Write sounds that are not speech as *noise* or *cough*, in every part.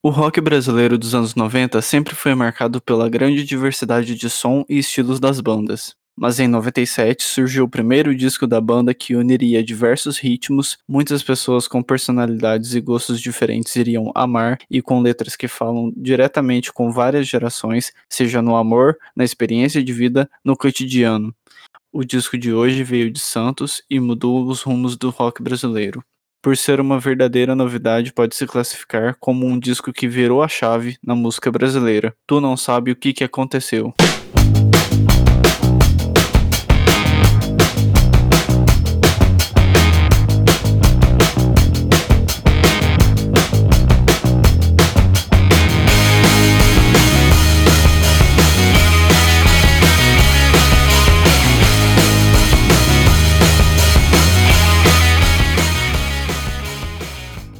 O rock brasileiro dos anos 90 sempre foi marcado pela grande diversidade de som e estilos das bandas. Mas em 97 surgiu o primeiro disco da banda que uniria diversos ritmos, muitas pessoas com personalidades e gostos diferentes iriam amar e com letras que falam diretamente com várias gerações, seja no amor, na experiência de vida, no cotidiano. O disco de hoje veio de Santos e mudou os rumos do rock brasileiro. Por ser uma verdadeira novidade, pode se classificar como um disco que virou a chave na música brasileira. Tu não sabe o que, que aconteceu.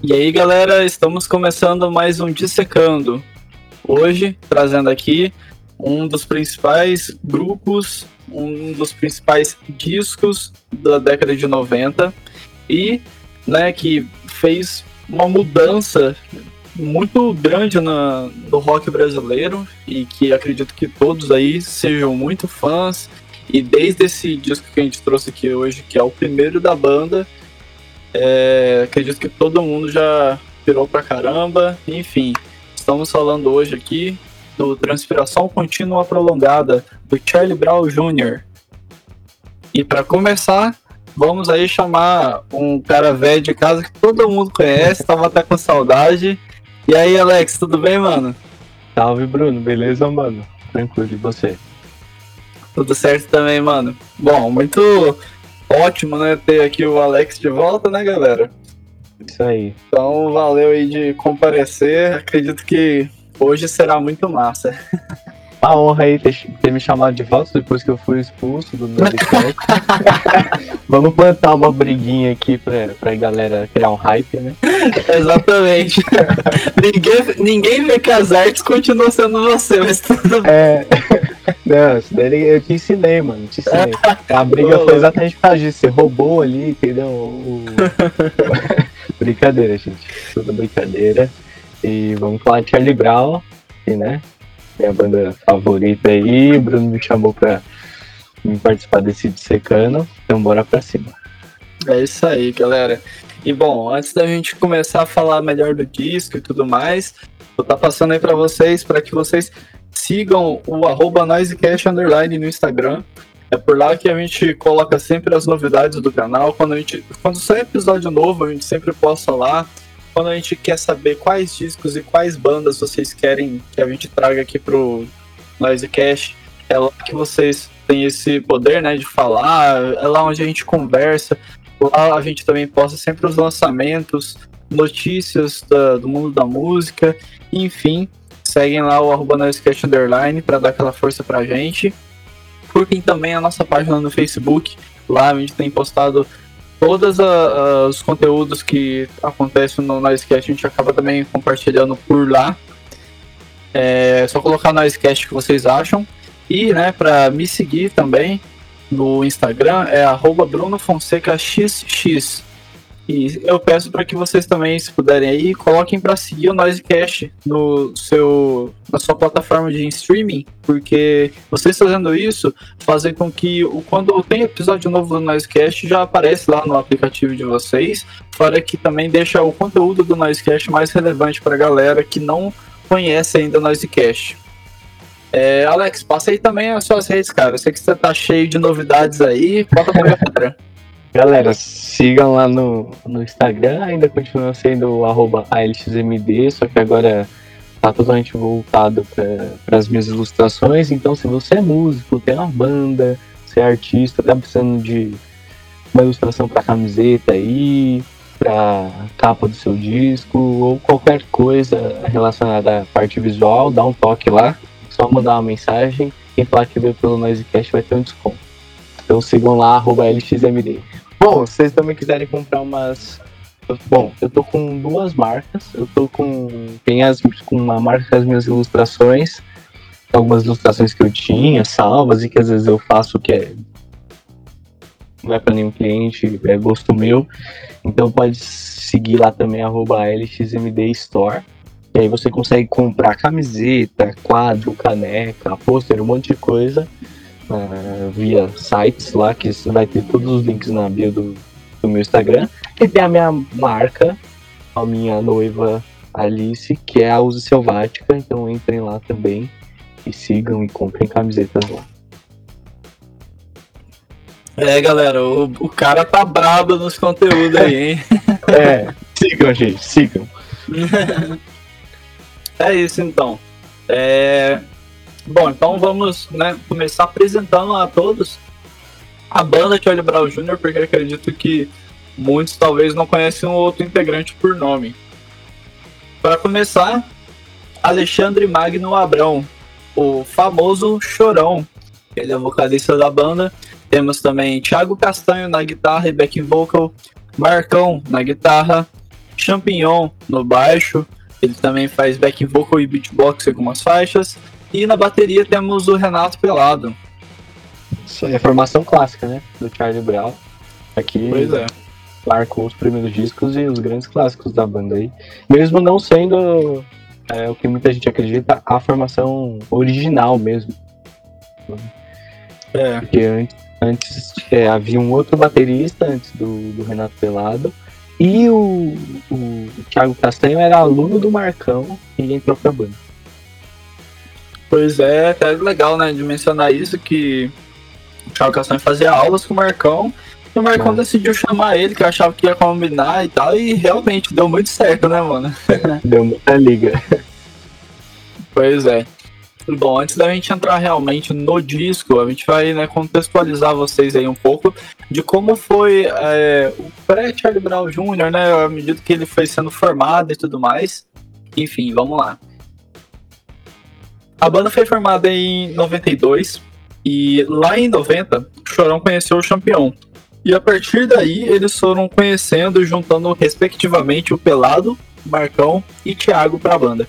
E aí, galera, estamos começando mais um Dissecando. Hoje, trazendo aqui um dos principais grupos, um dos principais discos da década de 90 e, né, que fez uma mudança muito grande na, no rock brasileiro e que acredito que todos aí sejam muito fãs. E desde esse disco que a gente trouxe aqui hoje, que é o primeiro da banda, é, acredito que todo mundo já pirou pra caramba. Enfim, estamos falando hoje aqui do Transpiração Contínua Prolongada, do Charlie Brown Jr. E para começar, vamos aí chamar um cara velho de casa que todo mundo conhece, tava até com saudade. E aí, Alex, tudo bem, mano? Salve, Bruno, beleza, mano? Tranquilo, e você? Tudo certo também, mano. Bom, muito ótimo, né, ter aqui o Alex de volta, né, galera? Isso aí. Então, valeu aí de comparecer. Acredito que hoje será muito massa. *laughs* Uma honra aí ter, ter, me chamado de volta depois que eu fui expulso do Nerdcast. *laughs* Vamos plantar uma briguinha aqui pra, pra galera criar um hype, né? *laughs* Exatamente. ninguém, ninguém vê que as artes continuam sendo você, mas tudo bem. É. Não, isso daí eu te ensinei, mano. Te ensinei. A briga foi exatamente por causa. Você roubou ali, entendeu? O... *laughs* brincadeira, gente. Tudo brincadeira. E vamos falar de Charlie Brown, né? Minha banda favorita aí. O Bruno me chamou pra me participar desse dissecano. Então bora pra cima. É isso aí, galera. E bom, antes da gente começar a falar melhor do disco e tudo mais, vou estar tá passando aí para vocês, para que vocês sigam o arroba Noisecast Underline no Instagram. É por lá que a gente coloca sempre as novidades do canal. Quando, a gente, quando sai episódio novo, a gente sempre posta lá. Quando a gente quer saber quais discos e quais bandas vocês querem que a gente traga aqui pro Noisecast, é lá que vocês têm esse poder né, de falar, é lá onde a gente conversa. Lá a gente também posta sempre os lançamentos, notícias da, do mundo da música, enfim. Seguem lá o arroba Underline para dar aquela força pra gente. Curtem também a nossa página no Facebook. Lá a gente tem postado todos os conteúdos que acontecem no Noisecast, a gente acaba também compartilhando por lá. É só colocar no Noisecast que vocês acham. E, né, para me seguir também no Instagram é arroba BrunoFonsecaXX. E eu peço para que vocês também, se puderem aí, coloquem para seguir o Noisecast no seu, na sua plataforma de streaming, porque vocês fazendo isso fazem com que o, quando tem episódio novo do Noisecast já aparece lá no aplicativo de vocês, para que também deixa o conteúdo do Noisecast mais relevante para a galera que não conhece ainda o Noisecast. É, Alex, passa aí também as suas redes, cara. Eu sei que você tá cheio de novidades aí. Bota pra *laughs* galera. Galera, sigam lá no, no Instagram, ainda continua sendo arroba ALXMD, só que agora tá totalmente voltado para as minhas ilustrações. Então, se você é músico, tem uma banda, você é artista, tá precisando de uma ilustração para camiseta aí, para capa do seu disco, ou qualquer coisa relacionada à parte visual, dá um toque lá, só mandar uma mensagem. Quem falar que veio pelo Noisecast vai ter um desconto. Então sigam lá, arroba LXMD. Bom, se vocês também quiserem comprar umas. Bom, eu tô com duas marcas. Eu tô com. Tem as, com uma marca com as minhas ilustrações. Algumas ilustrações que eu tinha, salvas, e que às vezes eu faço que é. Não é para nenhum cliente, é gosto meu. Então pode seguir lá também, arroba LXMD Store. E aí você consegue comprar camiseta, quadro, caneca, pôster, um monte de coisa uh, via sites lá, que você vai ter todos os links na bio do, do meu Instagram. E tem a minha marca, a minha noiva Alice, que é a Use Selvática, então entrem lá também e sigam e comprem camisetas lá. É, galera, o, o cara tá brabo nos conteúdos aí, hein? *laughs* é, sigam, gente, sigam. *laughs* é isso então. É... Bom, então vamos né, começar apresentando a todos a banda Charlie Brown Jr., porque acredito que muitos talvez não conhecem outro integrante por nome. Para começar, Alexandre Magno Abrão, o famoso Chorão. Ele é vocalista da banda temos também Thiago Castanho na guitarra e back vocal, Marcão na guitarra, Champignon no baixo, ele também faz back vocal e beatbox em algumas faixas, e na bateria temos o Renato Pelado. Isso aí é a formação clássica, né? Do Charlie Brown. Aqui pois é. marcou os primeiros discos e os grandes clássicos da banda aí. Mesmo não sendo é, o que muita gente acredita, a formação original mesmo. É. Porque antes Antes é, havia um outro baterista antes do, do Renato Pelado. E o, o Thiago Castanho era aluno do Marcão e entrou pra banda. Pois é, até legal, né, de mencionar isso, que o Thiago Castanho fazia aulas com o Marcão, e o Marcão decidiu chamar ele, que eu achava que ia combinar e tal, e realmente deu muito certo, né, mano? *laughs* deu muita liga. Pois é. Bom, antes da gente entrar realmente no disco, a gente vai né, contextualizar vocês aí um pouco de como foi é, o pré-Charlie Brown Jr., né? À medida que ele foi sendo formado e tudo mais. Enfim, vamos lá. A banda foi formada em 92 e lá em 90 o Chorão conheceu o Champion. E a partir daí eles foram conhecendo, juntando respectivamente o Pelado, Marcão e Thiago para a banda.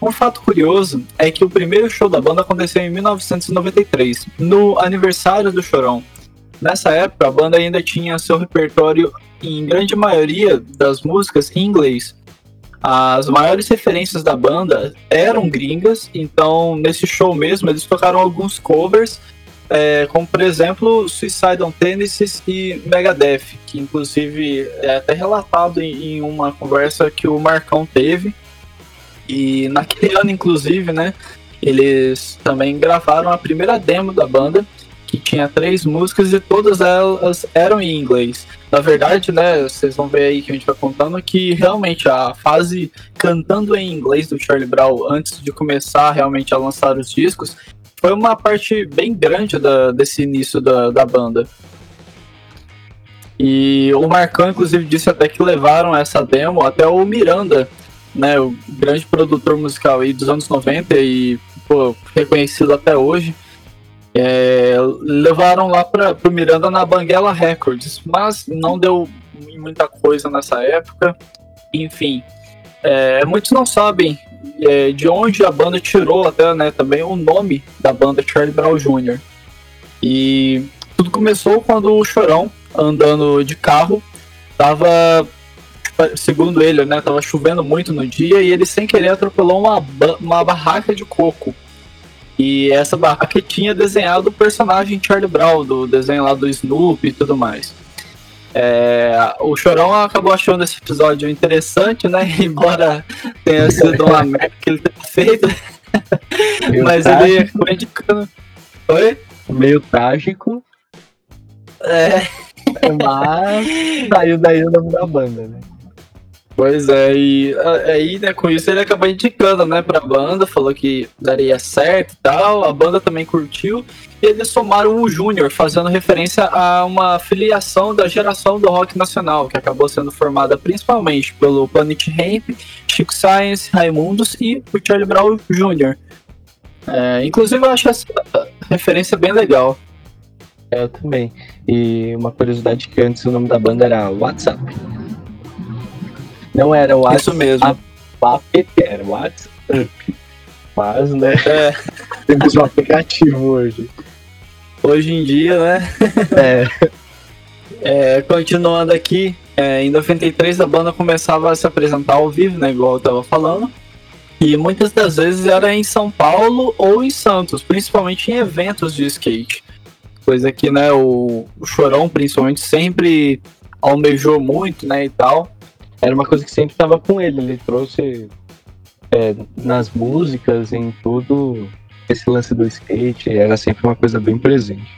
Um fato curioso é que o primeiro show da banda aconteceu em 1993, no aniversário do Chorão. Nessa época, a banda ainda tinha seu repertório, em grande maioria das músicas, em inglês. As maiores referências da banda eram gringas, então nesse show mesmo eles tocaram alguns covers, é, como por exemplo Suicidal Tendencies e Megadeth, que inclusive é até relatado em, em uma conversa que o Marcão teve. E naquele ano, inclusive, né, eles também gravaram a primeira demo da banda, que tinha três músicas e todas elas eram em inglês. Na verdade, né, vocês vão ver aí que a gente vai contando que realmente a fase cantando em inglês do Charlie Brown antes de começar realmente a lançar os discos foi uma parte bem grande da, desse início da, da banda. E o Marcão, inclusive, disse até que levaram essa demo até o Miranda, né, o grande produtor musical aí dos anos 90 e pô, reconhecido até hoje. É, levaram lá para o Miranda na Banguela Records, mas não deu muita coisa nessa época. Enfim, é, muitos não sabem é, de onde a banda tirou até né, também o nome da banda Charlie Brown Jr. E tudo começou quando o Chorão, andando de carro, estava segundo ele, né, chovendo muito no dia e ele sem querer atropelou uma, uma barraca de coco. E essa barraca tinha desenhado o personagem Charlie Brown, do desenho lá do Snoopy e tudo mais. É, o Chorão acabou achando esse episódio interessante, né? *laughs* Embora tenha sido uma merda que ele tenha feito. Mas trágico. ele acabou indicando. Oi? Meio trágico. É. Mas saiu daí o nome da banda, né? Pois é, e aí, né, com isso ele acabou indicando, né, pra banda, falou que daria certo e tal, a banda também curtiu, e eles somaram o Júnior, fazendo referência a uma filiação da geração do rock nacional, que acabou sendo formada principalmente pelo Planet Ramp, Chico Science, Raimundos e o Charlie Brown Jr. É, inclusive eu acho essa referência bem legal. É, eu também. E uma curiosidade que antes o nome da banda era WhatsApp. Não era o WhatsApp. Isso mesmo. Era o WhatsApp. Mas, né? É. *laughs* Temos um aplicativo hoje. Hoje em dia, né? É. é continuando aqui, é, em 93 a banda começava a se apresentar ao vivo, né? Igual eu tava falando. E muitas das vezes era em São Paulo ou em Santos, principalmente em eventos de skate. Coisa que, né, o, o Chorão, principalmente, sempre almejou muito, né, e tal. Era uma coisa que sempre estava com ele, ele trouxe é, nas músicas, em tudo, esse lance do skate, era sempre uma coisa bem presente.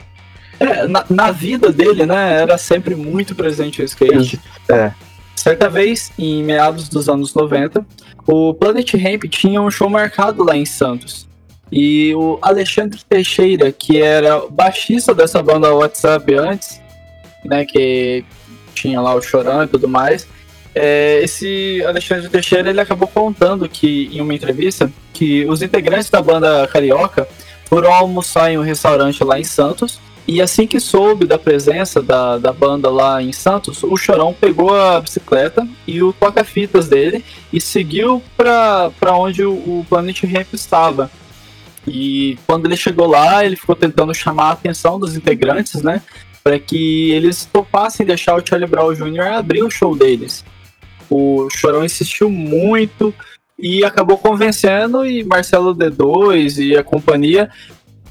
É, na, na vida dele, né, era sempre muito presente o skate. É. Certa vez, em meados dos anos 90, o Planet Ramp tinha um show marcado lá em Santos. E o Alexandre Teixeira, que era baixista dessa banda WhatsApp antes, né, que tinha lá o Chorão e tudo mais, é, esse Alexandre Teixeira ele acabou contando que em uma entrevista que os integrantes da banda carioca foram almoçar em um restaurante lá em Santos e assim que soube da presença da, da banda lá em Santos, o Chorão pegou a bicicleta e o toca-fitas dele e seguiu para onde o, o Planet Ramp estava. E quando ele chegou lá, ele ficou tentando chamar a atenção dos integrantes, né? Para que eles topassem deixar o Charlie Brown Jr. abrir o show deles. O Chorão insistiu muito e acabou convencendo e Marcelo D2 e a companhia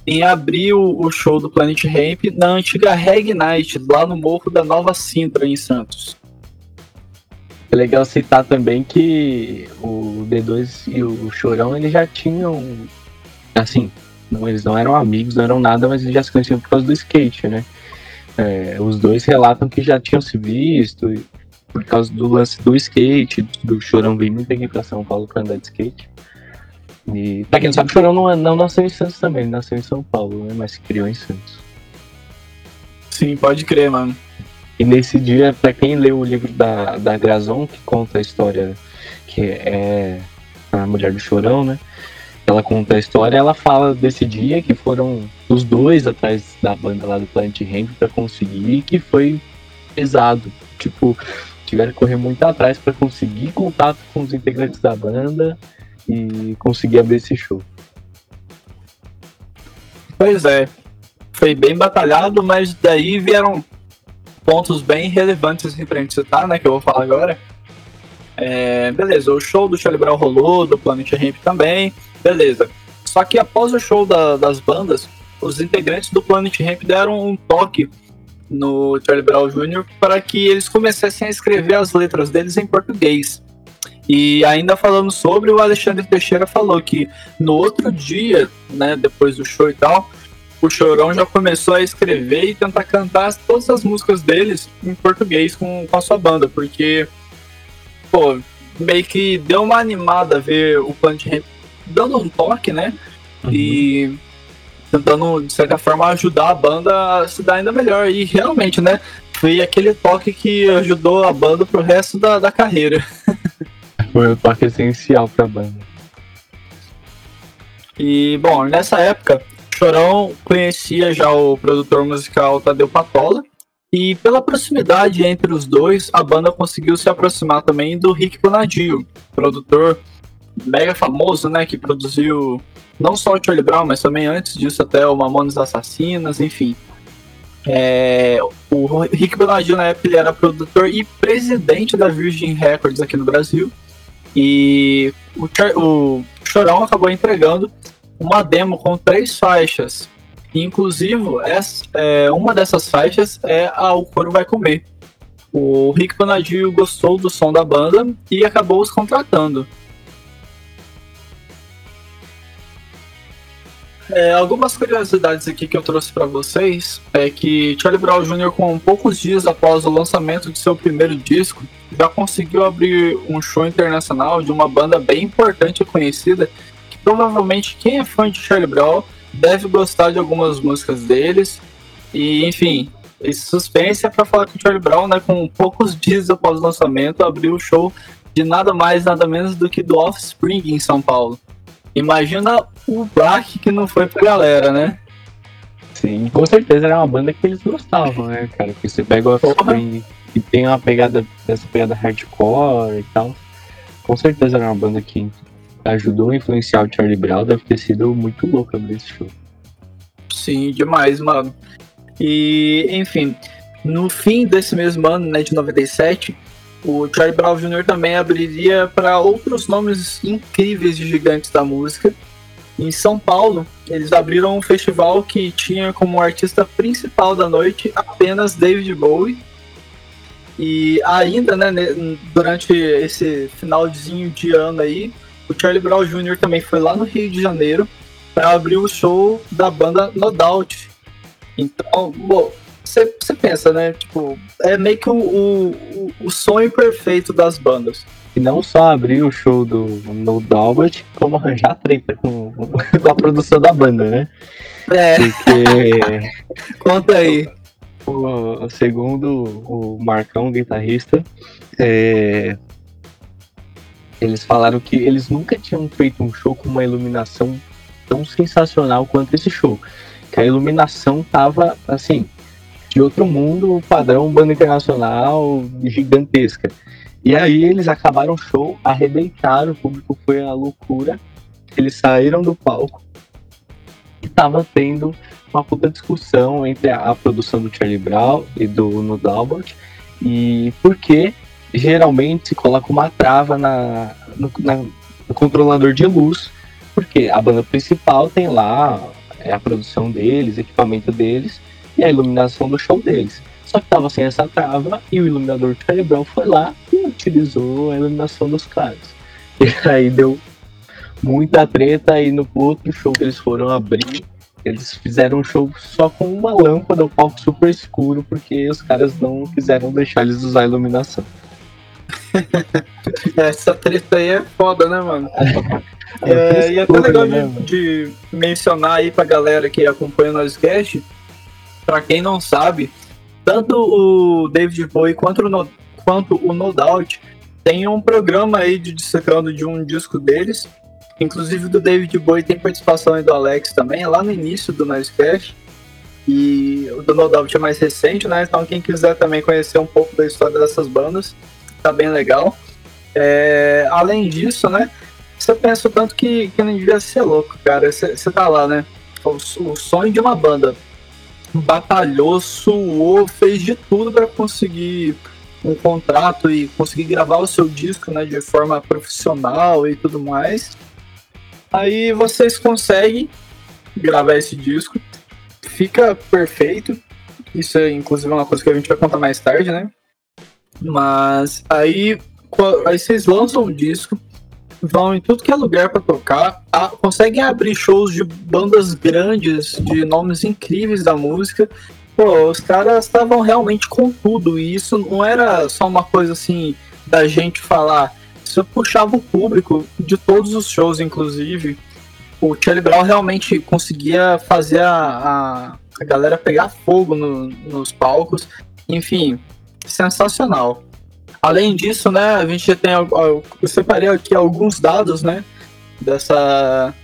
em abrir o, show do Planet Ramp na antiga Reg Night, lá no Morro da Nova Sintra, em Santos. É legal citar também que o D2 e o Chorão eles já tinham. Assim, não, eles não eram amigos, não eram nada, mas eles já se conheciam por causa do skate, né? É, os dois relatam que já tinham se visto por causa do lance do skate, do Chorão vir muito aqui pra São Paulo pra andar de skate. E pra quem não sabe, o Chorão não, é, não nasceu em Santos também, ele nasceu em São Paulo, né? Mas criou em Santos. Sim, pode crer, mano. E nesse dia, pra quem leu o livro da, da Grazon, que conta a história, que é a mulher do Chorão, né? Ela conta a história, ela fala desse dia que foram os dois atrás da banda lá do Planet Ramp pra conseguir, que foi pesado. Tipo, tiveram que correr muito atrás para conseguir contato com os integrantes da banda e conseguir abrir esse show. Pois é, foi bem batalhado, mas daí vieram pontos bem relevantes pra gente citar, né, que eu vou falar agora. É, beleza, o show do Charlie Brown rolou, do Planet Ramp também, beleza. Só que após o show da, das bandas, os integrantes do Planet Ramp deram um toque no Charlie Brown Jr. para que eles começassem a escrever as letras deles em português. E ainda falando sobre, o Alexandre Teixeira falou que no outro dia, né, depois do show e tal, o Chorão já começou a escrever e tentar cantar todas as músicas deles em português com, com a sua banda, porque, pô, meio que deu uma animada ver o Planet Ramp dando um toque, né? Uhum. E tentando, de certa forma, ajudar a banda a se dar ainda melhor. E realmente, né? Foi aquele toque que ajudou a banda pro resto da, da carreira. *laughs* Foi o toque essencial pra banda. E, bom, nessa época, Chorão conhecia já o produtor musical Tadeu Patola. E pela proximidade entre os dois, a banda conseguiu se aproximar também do Rick Bonadio, produtor mega famoso, né, que produziu não só o Charlie Brown, mas também antes disso até o Mamonas Assassinas, enfim. É, o Rick Bonadio na época ele era produtor e presidente da Virgin Records aqui no Brasil. E o, o Chorão acabou entregando uma demo com três faixas. Inclusive, essa, é, uma dessas faixas é a O Coro Vai Comer. O Rick Bonadio gostou do som da banda e acabou os contratando. É, algumas curiosidades aqui que eu trouxe para vocês é que Charlie Brown Jr., com poucos dias após o lançamento de seu primeiro disco, já conseguiu abrir um show internacional de uma banda bem importante e conhecida, que provavelmente quem é fã de Charlie Brown deve gostar de algumas músicas deles. E, enfim, esse suspense é para falar que o Charlie Brown, né, com poucos dias após o lançamento, abriu o show de nada mais, nada menos do que do Offspring em São Paulo. Imagina o Black que não foi pra galera, né? Sim, com certeza era uma banda que eles gostavam, né, cara? Porque você pega o Offspring e tem uma pegada, essa pegada hardcore e tal. Com certeza era uma banda que ajudou a influenciar o Charlie Brown, deve ter sido muito louca nesse show. Sim, demais, mano. E, enfim, no fim desse mesmo ano, né, de 97, o Charlie Brown Jr. também abriria para outros nomes incríveis de gigantes da música. Em São Paulo, eles abriram um festival que tinha como artista principal da noite apenas David Bowie. E ainda, né, durante esse finalzinho de ano aí, o Charlie Brown Jr. também foi lá no Rio de Janeiro para abrir o show da banda No Doubt. Então, bom, você pensa, né? Tipo, é meio que o, o, o sonho perfeito das bandas. E não só abrir o show do No Doubt, como arranjar treta com, com a produção da banda, né? É. Porque. *laughs* Conta aí. O, segundo o Marcão, guitarrista, é, eles falaram que eles nunca tinham feito um show com uma iluminação tão sensacional quanto esse show. Que a iluminação tava, assim, de outro mundo, padrão banda internacional gigantesca. E aí eles acabaram o show, arrebentaram, o público foi a loucura. Eles saíram do palco e tava tendo uma puta discussão entre a, produção do Charlie Brown e do No Dalbot e porque geralmente se coloca uma trava na, no, na, no controlador de luz, porque a banda principal tem lá é a produção deles, equipamento deles, e a iluminação do show deles. Só que tava sem essa trava e o iluminador Brown foi lá e utilizou a iluminação dos caras. E aí deu muita treta e no outro show que eles foram abrir, eles fizeram um show só com uma lâmpada, o um palco super escuro, porque os caras não quiseram deixar eles usar a iluminação. *laughs* Essa treta aí é foda, né, mano? É, é, e é até legal né, de, de, mencionar aí pra galera que acompanha o nosso cast, pra quem não sabe, tanto o David Bowie quanto o No, quanto o no Doubt tem um programa aí de dissecando de um disco deles. Inclusive do David Bowie tem participação aí do Alex também, lá no início do Nicecast. E o do No Doubt é mais recente, né? Então quem quiser também conhecer um pouco da história dessas bandas, tá bem legal. É, além disso, né? Você pensa tanto que, que não devia ser louco, cara. Você tá lá, né? O, o sonho de uma banda batalhou, suou, fez de tudo para conseguir um contrato e conseguir gravar o seu disco né, de forma profissional e tudo mais. Aí vocês conseguem gravar esse disco, fica perfeito. Isso é inclusive uma coisa que a gente vai contar mais tarde, né? Mas aí, aí vocês lançam o disco, vão em tudo que é lugar para tocar, a, conseguem abrir shows de bandas grandes, de nomes incríveis da música. Pô, os caras estavam realmente com tudo, e isso não era só uma coisa assim da gente falar, isso puxava o público de todos os shows, inclusive. O Charlie Brown realmente conseguia fazer a, a, a galera pegar fogo no, nos palcos. Enfim, sensacional. Além disso, né, a gente tem. Eu separei aqui alguns dados, né? Dessa,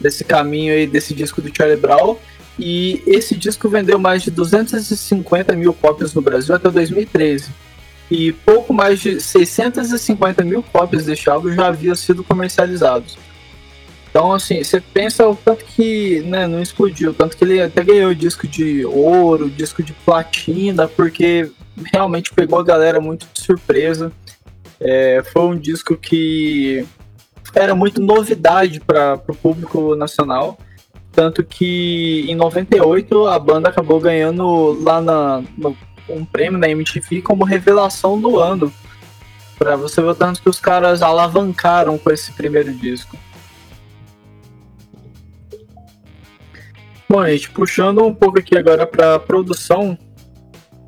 desse caminho aí, desse disco do Charlie Brown. E esse disco vendeu mais de 250 mil cópias no Brasil até 2013. E pouco mais de 650 mil cópias deste álbum já haviam sido comercializados. Então, assim, você pensa o tanto que né, não explodiu, tanto que ele até ganhou disco de ouro, disco de platina, porque realmente pegou a galera muito de surpresa. É, foi um disco que era muito novidade para o público nacional. Tanto que em 98 a banda acabou ganhando lá na, no, um prêmio na MTV como revelação do ano. Para você ver o tanto que os caras alavancaram com esse primeiro disco. Bom, gente, puxando um pouco aqui agora para produção,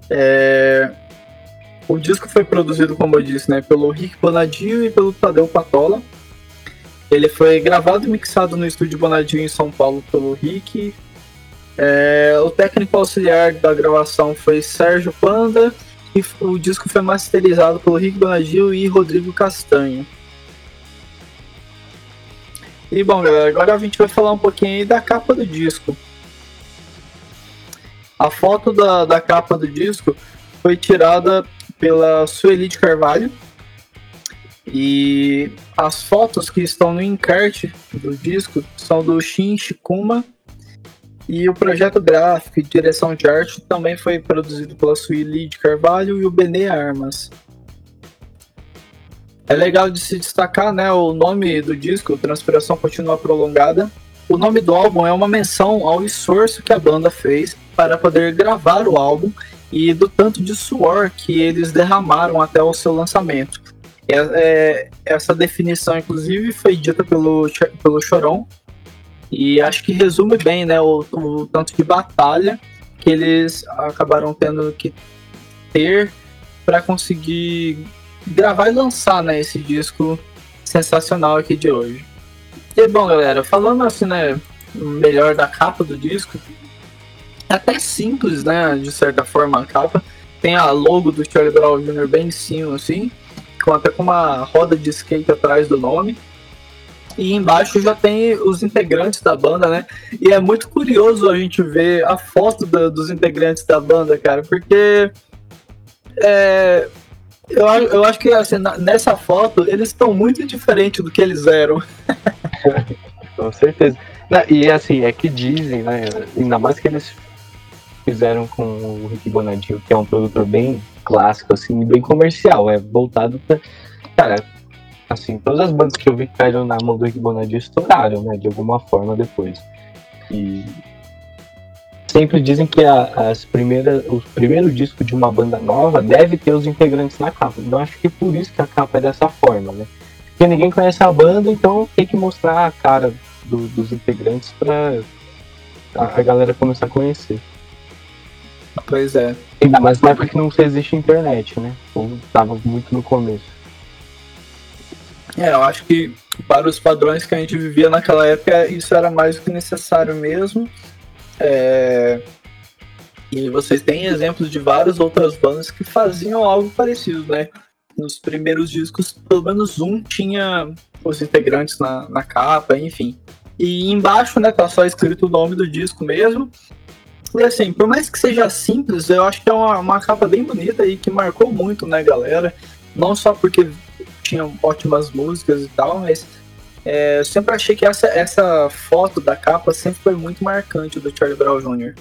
é... O disco foi produzido, como eu disse, né, pelo Rick Bonadio e pelo Tadeu Patola. Ele foi gravado e mixado no estúdio Bonadio em São Paulo pelo Rick. É... O técnico auxiliar da gravação foi Sérgio Panda e o disco foi masterizado pelo Rick Bonadio e Rodrigo Castanho. E bom, galera, agora a gente vai falar um pouquinho da capa do disco. A foto da, da capa do disco foi tirada pela Sueli de Carvalho. E as fotos que estão no encarte do disco são do Shin Shikuma. E o projeto gráfico e direção de arte também foi produzido pela Sueli de Carvalho e o Benê Armas. É legal de se destacar, né? O nome do disco, Transpiração Continua Prolongada. O nome do álbum é uma menção ao esforço que a banda fez para poder gravar o álbum e do tanto de suor que eles derramaram até o seu lançamento. É, é, essa definição, inclusive, foi dita pelo, pelo Chorão, e acho que resume bem né, o, o tanto de batalha que eles acabaram tendo que ter para conseguir gravar e lançar né, esse disco sensacional aqui de hoje. E bom, galera, falando assim, né, melhor da capa do disco, até simples, né, de certa forma a capa. Tem a logo do Charlie Brown Jr. bem em cima, assim, com até com uma roda de skate atrás do nome. E embaixo já tem os integrantes da banda, né? E é muito curioso a gente ver a foto da, dos integrantes da banda, cara, porque é, eu, eu acho que assim, nessa foto eles estão muito diferentes do que eles eram. *laughs* com certeza. E assim, é que dizem, né? Ainda mais que eles fizeram com o Rick Bonadinho, que é um produtor bem clássico, assim, bem comercial. É voltado pra. Cara, assim, todas as bandas que eu vi que caíram na mão do Rick Bonadinho estouraram, né? De alguma forma depois. E sempre dizem que a, as primeiras, o primeiro disco de uma banda nova deve ter os integrantes na capa. Então acho que por isso que a capa é dessa forma, né? Porque ninguém conhece a banda, então tem que mostrar a cara do, dos integrantes para a, a galera começar a conhecer. Pois é. Ainda mais na época que não existe internet, né? Ou tava muito no começo. É, eu acho que para os padrões que a gente vivia naquela época, isso era mais do que necessário mesmo. É... E vocês têm exemplos de várias outras bandas que faziam algo parecido, né? Nos primeiros discos, pelo menos um tinha os integrantes na, na capa, enfim. E embaixo, né, tá só escrito o nome do disco mesmo. E assim, por mais que seja simples, eu acho que é uma, uma capa bem bonita e que marcou muito, né, galera? Não só porque tinham ótimas músicas e tal, mas é, eu sempre achei que essa, essa foto da capa sempre foi muito marcante do Charlie Brown Jr.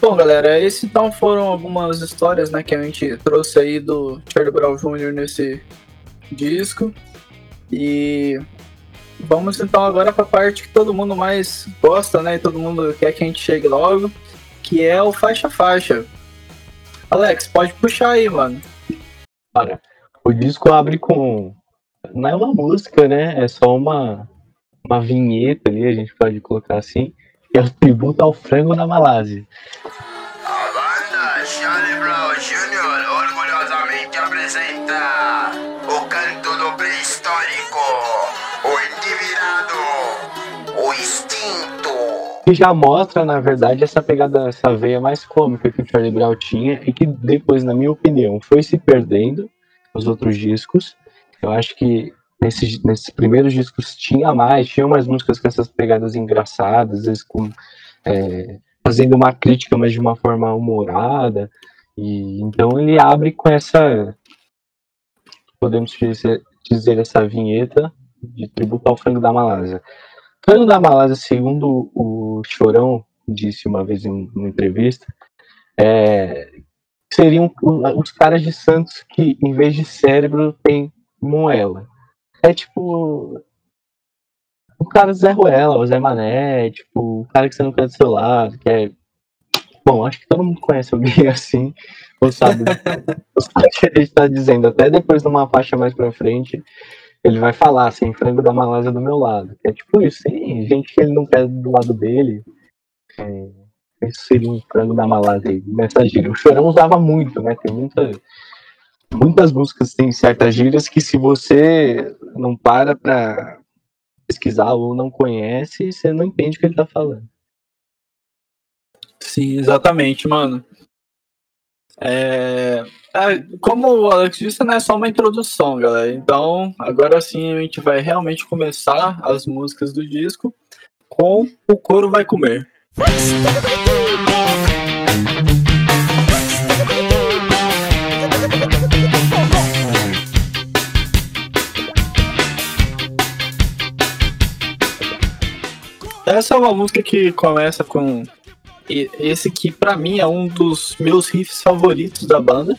Bom, galera, esses então foram algumas histórias né, que a gente trouxe aí do Charlie Brown Jr. nesse disco. E Vamos então agora para a parte que todo mundo mais gosta, né? E todo mundo quer que a gente chegue logo, que é o faixa faixa. Alex, pode puxar aí, mano. Olha, o disco abre com não é uma música, né? É só uma uma vinheta ali, a gente pode colocar assim, que é o tributo ao frango da Malásia. A banda Charlie Brown Jr. orgulhosamente apresenta o canto do pré-histórico o instinto. Que já mostra, na verdade, essa pegada, essa veia mais cômica que o Charlie Brown tinha e que depois, na minha opinião, foi se perdendo nos outros discos. Eu acho que nesses, nesses primeiros discos tinha mais, tinha mais músicas com essas pegadas engraçadas, às vezes com, é, fazendo uma crítica, mas de uma forma humorada. E então ele abre com essa, podemos dizer, dizer essa vinheta de tributo ao frango da Malásia. Frango da Malásia, segundo o Chorão disse uma vez em uma entrevista, é, seriam os caras de Santos que, em vez de cérebro, tem moela. É tipo. O cara Zé Ruela, o Zé Mané, tipo, o cara que você não quer do seu lado, que é. Bom, acho que todo mundo conhece alguém *laughs* assim, ou sabe, ou sabe o que a gente tá dizendo. Até depois, numa faixa mais pra frente, ele vai falar assim, frango da Malásia do meu lado. É tipo isso, tem gente que ele não quer do lado dele. É, isso seria um frango da Malásia nessa gíria. O Chorão usava muito, né? Tem muita, muitas músicas têm certas gírias que se você não para pra pesquisar ou não conhece, você não entende o que ele tá falando. Sim, exatamente, mano. É, é, como o Alex disse, não é só uma introdução, galera. Então, agora sim a gente vai realmente começar as músicas do disco com O Couro Vai Comer. Essa é uma música que começa com esse que para mim é um dos meus riffs favoritos da banda,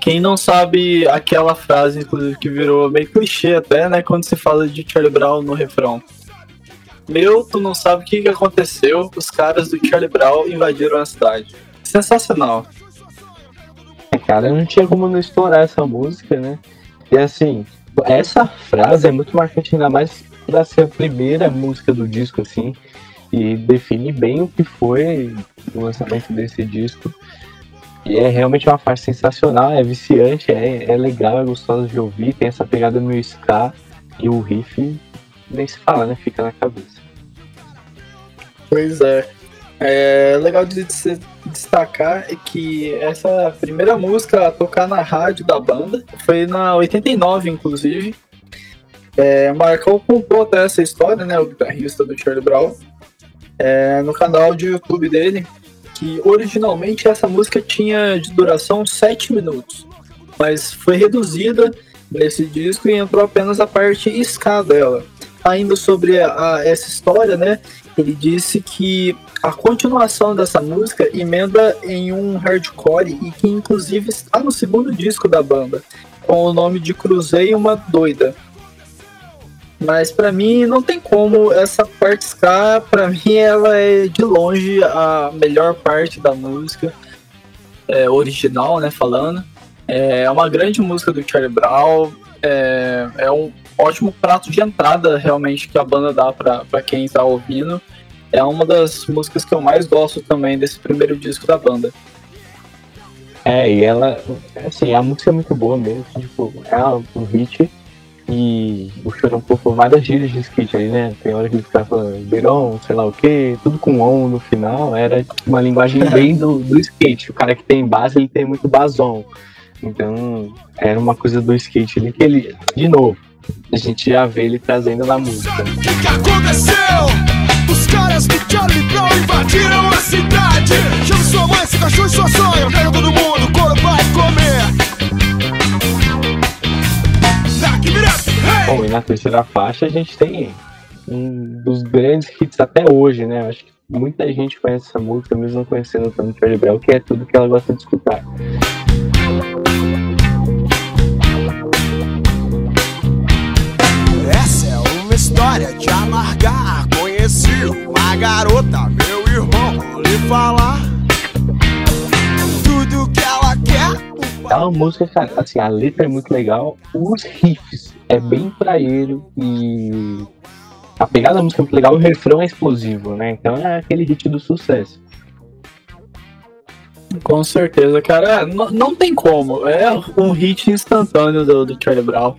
Quem não sabe aquela frase, inclusive, que virou meio clichê até, né? Quando se fala de Charlie Brown no refrão. Meu, tu não sabe o que, que aconteceu. Os caras do Charlie Brown invadiram a cidade. Sensacional. É, cara, não tinha como não explorar essa música, né? E assim, essa frase é muito marcante, ainda mais pra ser a primeira música do disco, assim. E define bem o que foi o lançamento desse disco. E é realmente uma faixa sensacional, é viciante, é, é legal, é gostosa de ouvir, tem essa pegada no ska e o riff nem se fala, né? Fica na cabeça. Pois é. É legal de se destacar é que essa primeira música a tocar na rádio da banda foi na 89, inclusive. É, Marcou contou até essa história, né? O guitarrista do Charlie Brown. É, no canal de YouTube dele, que originalmente essa música tinha de duração 7 minutos, mas foi reduzida nesse disco e entrou apenas a parte ska dela. Ainda sobre a, a, essa história, né? Ele disse que a continuação dessa música emenda em um hardcore e que inclusive está no segundo disco da banda, com o nome de Cruzei uma Doida. Mas para mim não tem como essa parte ska, para mim ela é de longe a melhor parte da música é, original, né, falando. É uma grande música do Charlie Brown, é, é um ótimo prato de entrada realmente que a banda dá para quem tá ouvindo. É uma das músicas que eu mais gosto também desse primeiro disco da banda. É, e ela, assim, a música é muito boa mesmo, tipo, é um hit e o Chorão colocou várias gírias de skate aí, né? Tem hora que ele ficava falando Beirão, sei lá o que, tudo com on no final. Era uma linguagem *laughs* bem do, do skate. O cara que tem base, ele tem muito basom. Então, era uma coisa do skate ali que ele, de novo, a gente já vê ele trazendo na música. O que, que aconteceu? Os caras do Charlie Brown invadiram a cidade. Chama sua mãe, seu cachorro e sua sonha. Caiu todo mundo, o couro vai comer. Bom, e na terceira faixa a gente tem um dos grandes hits até hoje, né? Acho que muita gente conhece essa música, mesmo não conhecendo tanto Charlie Brown, que é tudo que ela gosta de escutar. Essa é uma história de amargar. Conheci uma garota, meu irmão, lhe falar tudo que ela quer. É uma música, cara, assim, a letra é muito legal, os riffs é bem praeiro e a pegada da música é muito legal o refrão é explosivo, né? Então é aquele hit do sucesso. Com certeza, cara. Não, não tem como. É um hit instantâneo do, do Charlie Brown.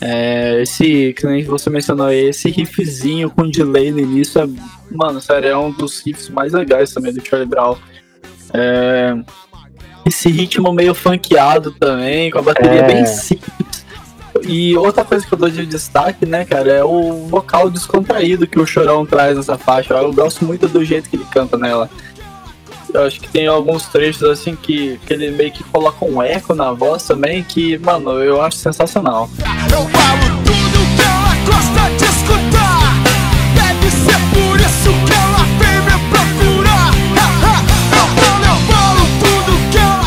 É, esse, que nem você mencionou aí, esse riffzinho com delay no início é, mano, sério, é um dos riffs mais legais também do Charlie Brown. É, esse ritmo meio funkeado também, com a bateria é... bem simples. E outra coisa que eu dou de destaque, né, cara, é o vocal descontraído que o Chorão traz nessa faixa. Eu gosto muito do jeito que ele canta nela. Eu acho que tem alguns trechos assim que, que ele meio que coloca um eco na voz também, que, mano, eu acho sensacional. Eu falo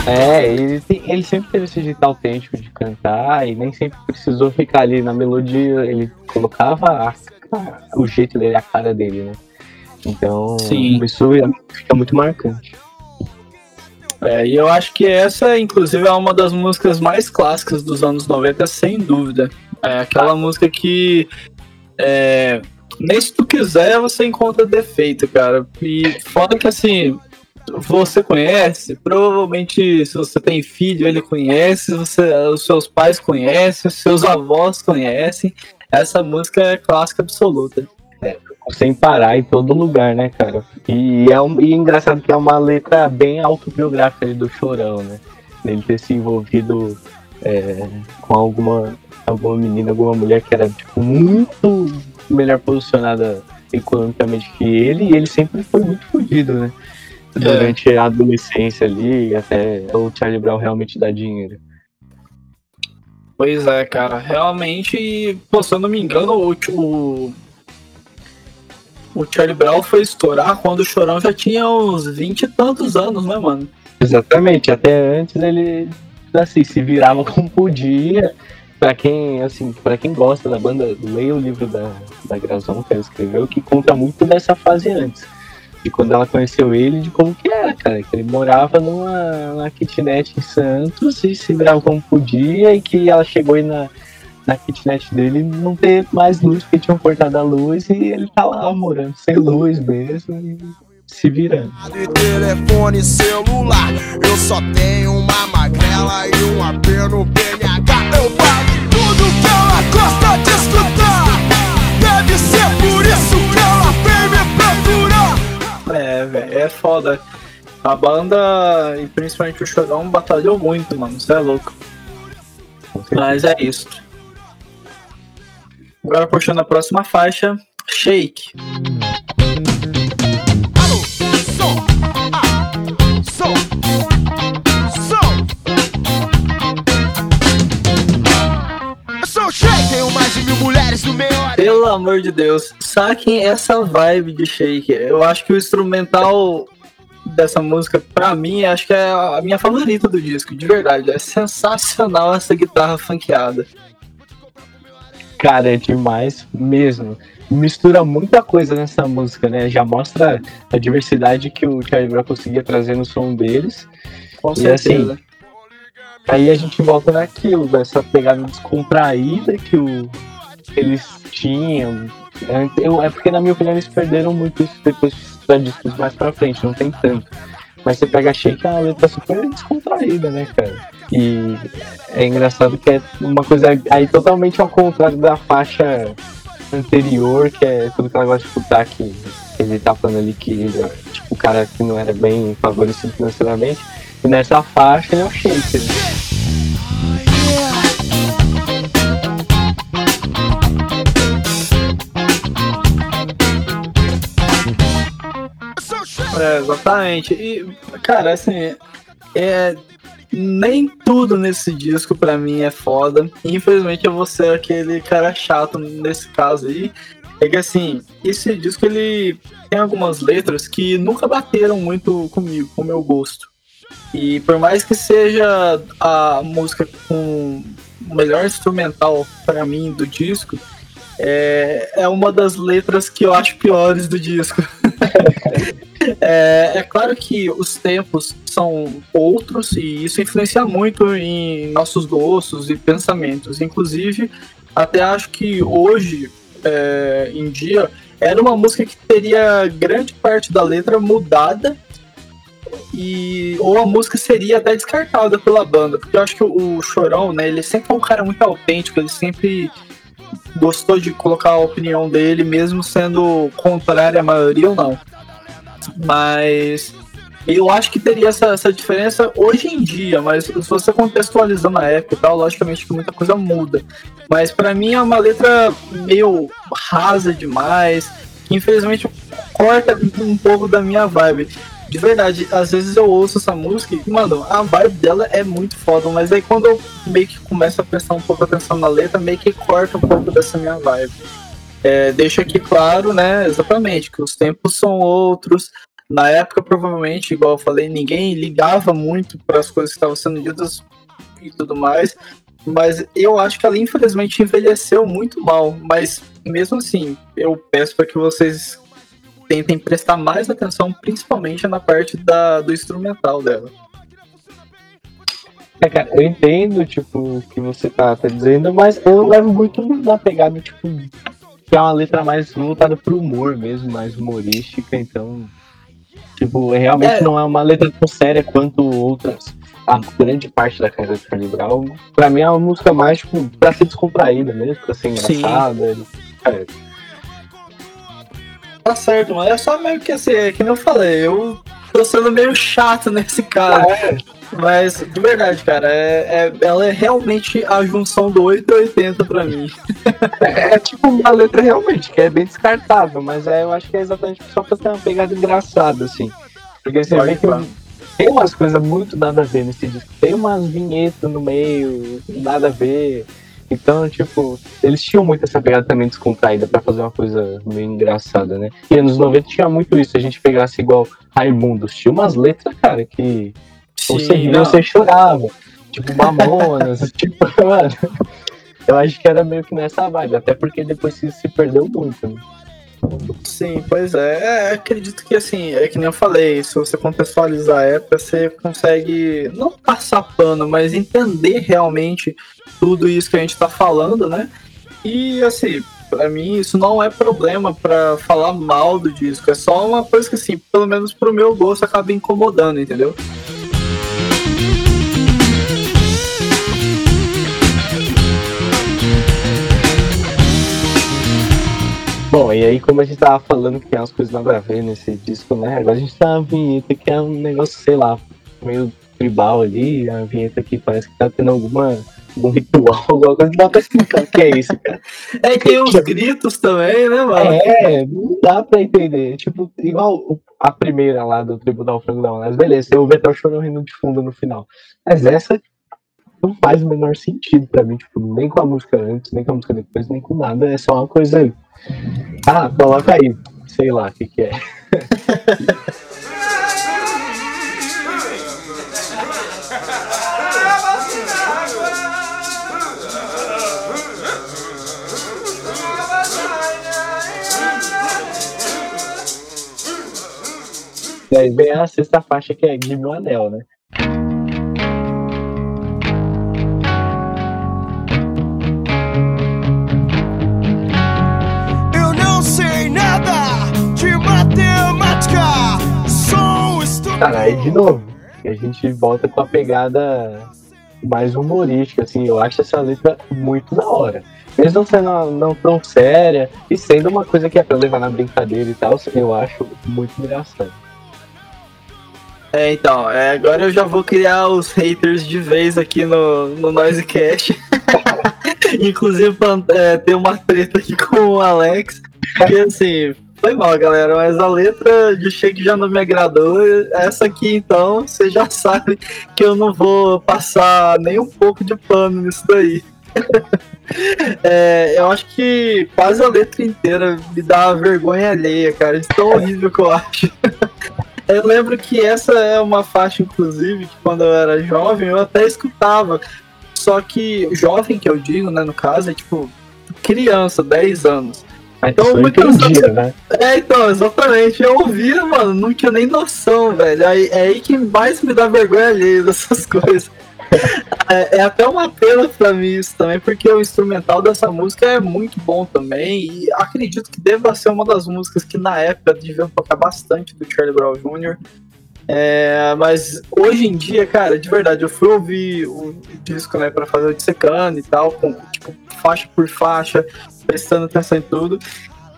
É, ele, ele sempre teve esse jeito autêntico de cantar e nem sempre precisou ficar ali na melodia. Ele colocava a, o jeito dele, a cara dele, né? Então, Sim. isso fica muito marcante. É, e eu acho que essa, inclusive, é uma das músicas mais clássicas dos anos 90, sem dúvida. É aquela música que. É, nem se tu quiser, você encontra defeito, cara. E foda que assim. Você conhece, provavelmente se você tem filho, ele conhece, você, os seus pais conhecem, os seus avós conhecem. Essa música é clássica absoluta. É, sem parar em todo lugar, né, cara? E é, um, e é engraçado que é uma letra bem autobiográfica do Chorão, né? Ele ter se envolvido é, com alguma, alguma menina, alguma mulher que era tipo, muito melhor posicionada economicamente que ele, e ele sempre foi muito fodido, né? Durante é. a adolescência ali, até o Charlie Brown realmente dá dinheiro. Pois é, cara. Realmente, pô, se eu não me engano, o, o o Charlie Brown foi estourar quando o Chorão já tinha uns 20 e tantos anos, né, mano? Exatamente, até antes ele assim, se virava *laughs* como podia. Pra quem, assim, para quem gosta da banda, leia o livro da, da Grazon que ela escreveu, que conta muito dessa fase antes. De quando ela conheceu ele, de como que era, cara. Que ele morava numa, numa kitnet em Santos e se virava como podia, e que ela chegou aí na, na kitnet dele não ter mais luz, porque tinham cortado a luz, e ele tá lá morando sem luz mesmo. E se virando. Telefone celular, eu só tenho uma magrela e um AP no PNH. Eu pago tudo que ela gosta de É, foda. A banda, e principalmente o Chorão, batalhou muito, mano. Você é louco. Mas é isso. Agora puxando a próxima faixa, Shake. Pelo amor de Deus, saquem essa vibe de Shake. Eu acho que o instrumental dessa música, pra mim, acho que é a minha favorita do disco, de verdade. É sensacional essa guitarra funkeada. Cara, é demais mesmo. Mistura muita coisa nessa música, né? Já mostra a diversidade que o Charlie Brown conseguia trazer no som deles. Com E assim, certeza. Aí a gente volta naquilo, dessa pegada descontraída que o, eles tinham. Eu- é porque, na minha opinião, eles perderam muito isso depois dos discos mais pra frente, não tem tanto. Mas você pega Shake, é uma letra super descontraída, né, cara? E é engraçado que é uma coisa aí totalmente ao contrário da faixa anterior, que é tudo que ela gosta de escutar, que ele tá falando ali que tipo o cara que não era bem favorecido financeiramente. E nessa faixa ele é o Shake, né? Exatamente. E, cara, assim, é. Nem tudo nesse disco pra mim é foda. Infelizmente eu vou ser aquele cara chato nesse caso aí. É que assim, esse disco ele tem algumas letras que nunca bateram muito comigo, com o meu gosto. E por mais que seja a música com o melhor instrumental pra mim do disco, é, é uma das letras que eu acho piores do disco. *laughs* É, é claro que os tempos são outros e isso influencia muito em nossos gostos e pensamentos. Inclusive, até acho que hoje, é, em dia, era uma música que teria grande parte da letra mudada e ou a música seria até descartada pela banda, porque eu acho que o Chorão, né, ele sempre é um cara muito autêntico, ele sempre gostou de colocar a opinião dele, mesmo sendo contrária à maioria ou não. Mas eu acho que teria essa, essa diferença hoje em dia, mas se você contextualizando na época e tal, logicamente que muita coisa muda. Mas pra mim é uma letra meio rasa demais, que infelizmente corta um pouco da minha vibe. De verdade, às vezes eu ouço essa música e, mano, a vibe dela é muito foda, mas aí quando eu meio que começo a prestar um pouco atenção na letra, meio que corta um pouco dessa minha vibe. É, deixa aqui claro, né, exatamente, que os tempos são outros. Na época, provavelmente, igual eu falei, ninguém ligava muito para as coisas que estavam sendo ditas e tudo mais. Mas eu acho que ela, infelizmente, envelheceu muito mal. Mas, mesmo assim, eu peço para que vocês tentem prestar mais atenção, principalmente na parte da, do instrumental dela. É, cara, eu entendo, tipo, o que você tá, tá dizendo, mas eu levo muito na pegada, tipo, que é uma letra mais voltada pro humor mesmo, mais humorística, então. Tipo, realmente É. não é uma letra tão séria quanto outras. A grande parte da carreira do Charlie Brown, pra mim é uma música mais, tipo, pra ser descontraída mesmo, pra ser Sim. engraçada. É, Tá certo, mas é só meio que assim, é que eu falei, eu tô sendo meio chato nesse caso. Mas, de verdade, cara, é, é- ela é realmente a junção do 8 e 80 pra mim. É, é tipo uma letra realmente, que é bem descartável, mas é, eu acho que é exatamente só pra ter uma pegada engraçada, assim. Porque você Pode vê que tem umas coisas muito nada a ver nesse disco. Tem umas vinhetas no meio, nada a ver. Então, tipo, eles tinham muito essa pegada também descontraída pra fazer uma coisa meio engraçada, né? E anos 90 tinha muito isso, a gente pegasse igual Raimundos, tinha umas letras, cara, que você ria, não. você chorava. tipo Mamonas, *laughs* tipo, mano. Eu acho que era meio que nessa vibe, até porque depois se, se perdeu muito, né? Sim, pois é. é. Acredito que assim, é que nem eu falei, se você contextualizar a época, você consegue não passar pano, mas entender realmente tudo isso que a gente tá falando, né? E assim, para mim isso não é problema para falar mal do disco, é só uma coisa que assim, pelo menos pro meu gosto acaba incomodando, entendeu? Bom, e aí como a gente tava falando que tem umas coisas nada a ver nesse disco, né? Agora a gente tá na vinheta que é um negócio, sei lá, meio tribal ali, a vinheta que parece que tá tendo alguma algum ritual, *laughs* alguma coisa, não dá pra explicar o que é isso, cara. É que tem *laughs* os gritos também, né, mano? É, não dá pra entender. Tipo, igual a primeira lá do Tribunal Frango da beleza, até o chorão rindo de fundo no final. Mas essa não faz o menor sentido pra mim, tipo, nem com a música antes, nem com a música depois, nem com nada, é só uma coisa ah, coloca aí. Sei lá o que, que é. E aí vem a sexta faixa que é Give Me Anel, né? Cara, aí de novo, a gente volta com a pegada mais humorística, assim, eu acho essa letra muito da hora. Mesmo sendo não tão séria e sendo uma coisa que é pra levar na brincadeira e tal, eu acho muito engraçado. É, então, é, agora eu já vou criar os haters de vez aqui no, no Noisecast. *laughs* Inclusive é, ter uma treta aqui com o Alex. Porque assim, foi mal, galera, mas a letra de Shake já não me agradou. Essa aqui, então, você já *laughs* sabe que eu não vou passar nem um pouco de pano nisso daí. *laughs* é, eu acho que quase a letra inteira me dá vergonha alheia, cara. De tão horrível que eu acho. *laughs* eu lembro que essa é uma faixa, inclusive, que quando eu era jovem eu até escutava. Só que jovem que eu digo, né, no caso, é tipo criança, 10 anos. Então, muitas vezes. Né? É, então, exatamente. Eu ouvia, mano, não tinha nem noção, velho. Aí, é aí que mais me dá vergonha alheia dessas *laughs* coisas. é, é, até uma pena pra mim isso também, porque o instrumental dessa música é muito bom também. E acredito que deva ser uma das músicas que na época deviam tocar bastante do Charlie Brown Jr. É, mas hoje em dia, cara, de verdade, eu fui ouvir o disco, né, pra fazer o dissecando e tal, com, tipo, faixa por faixa, prestando atenção em tudo.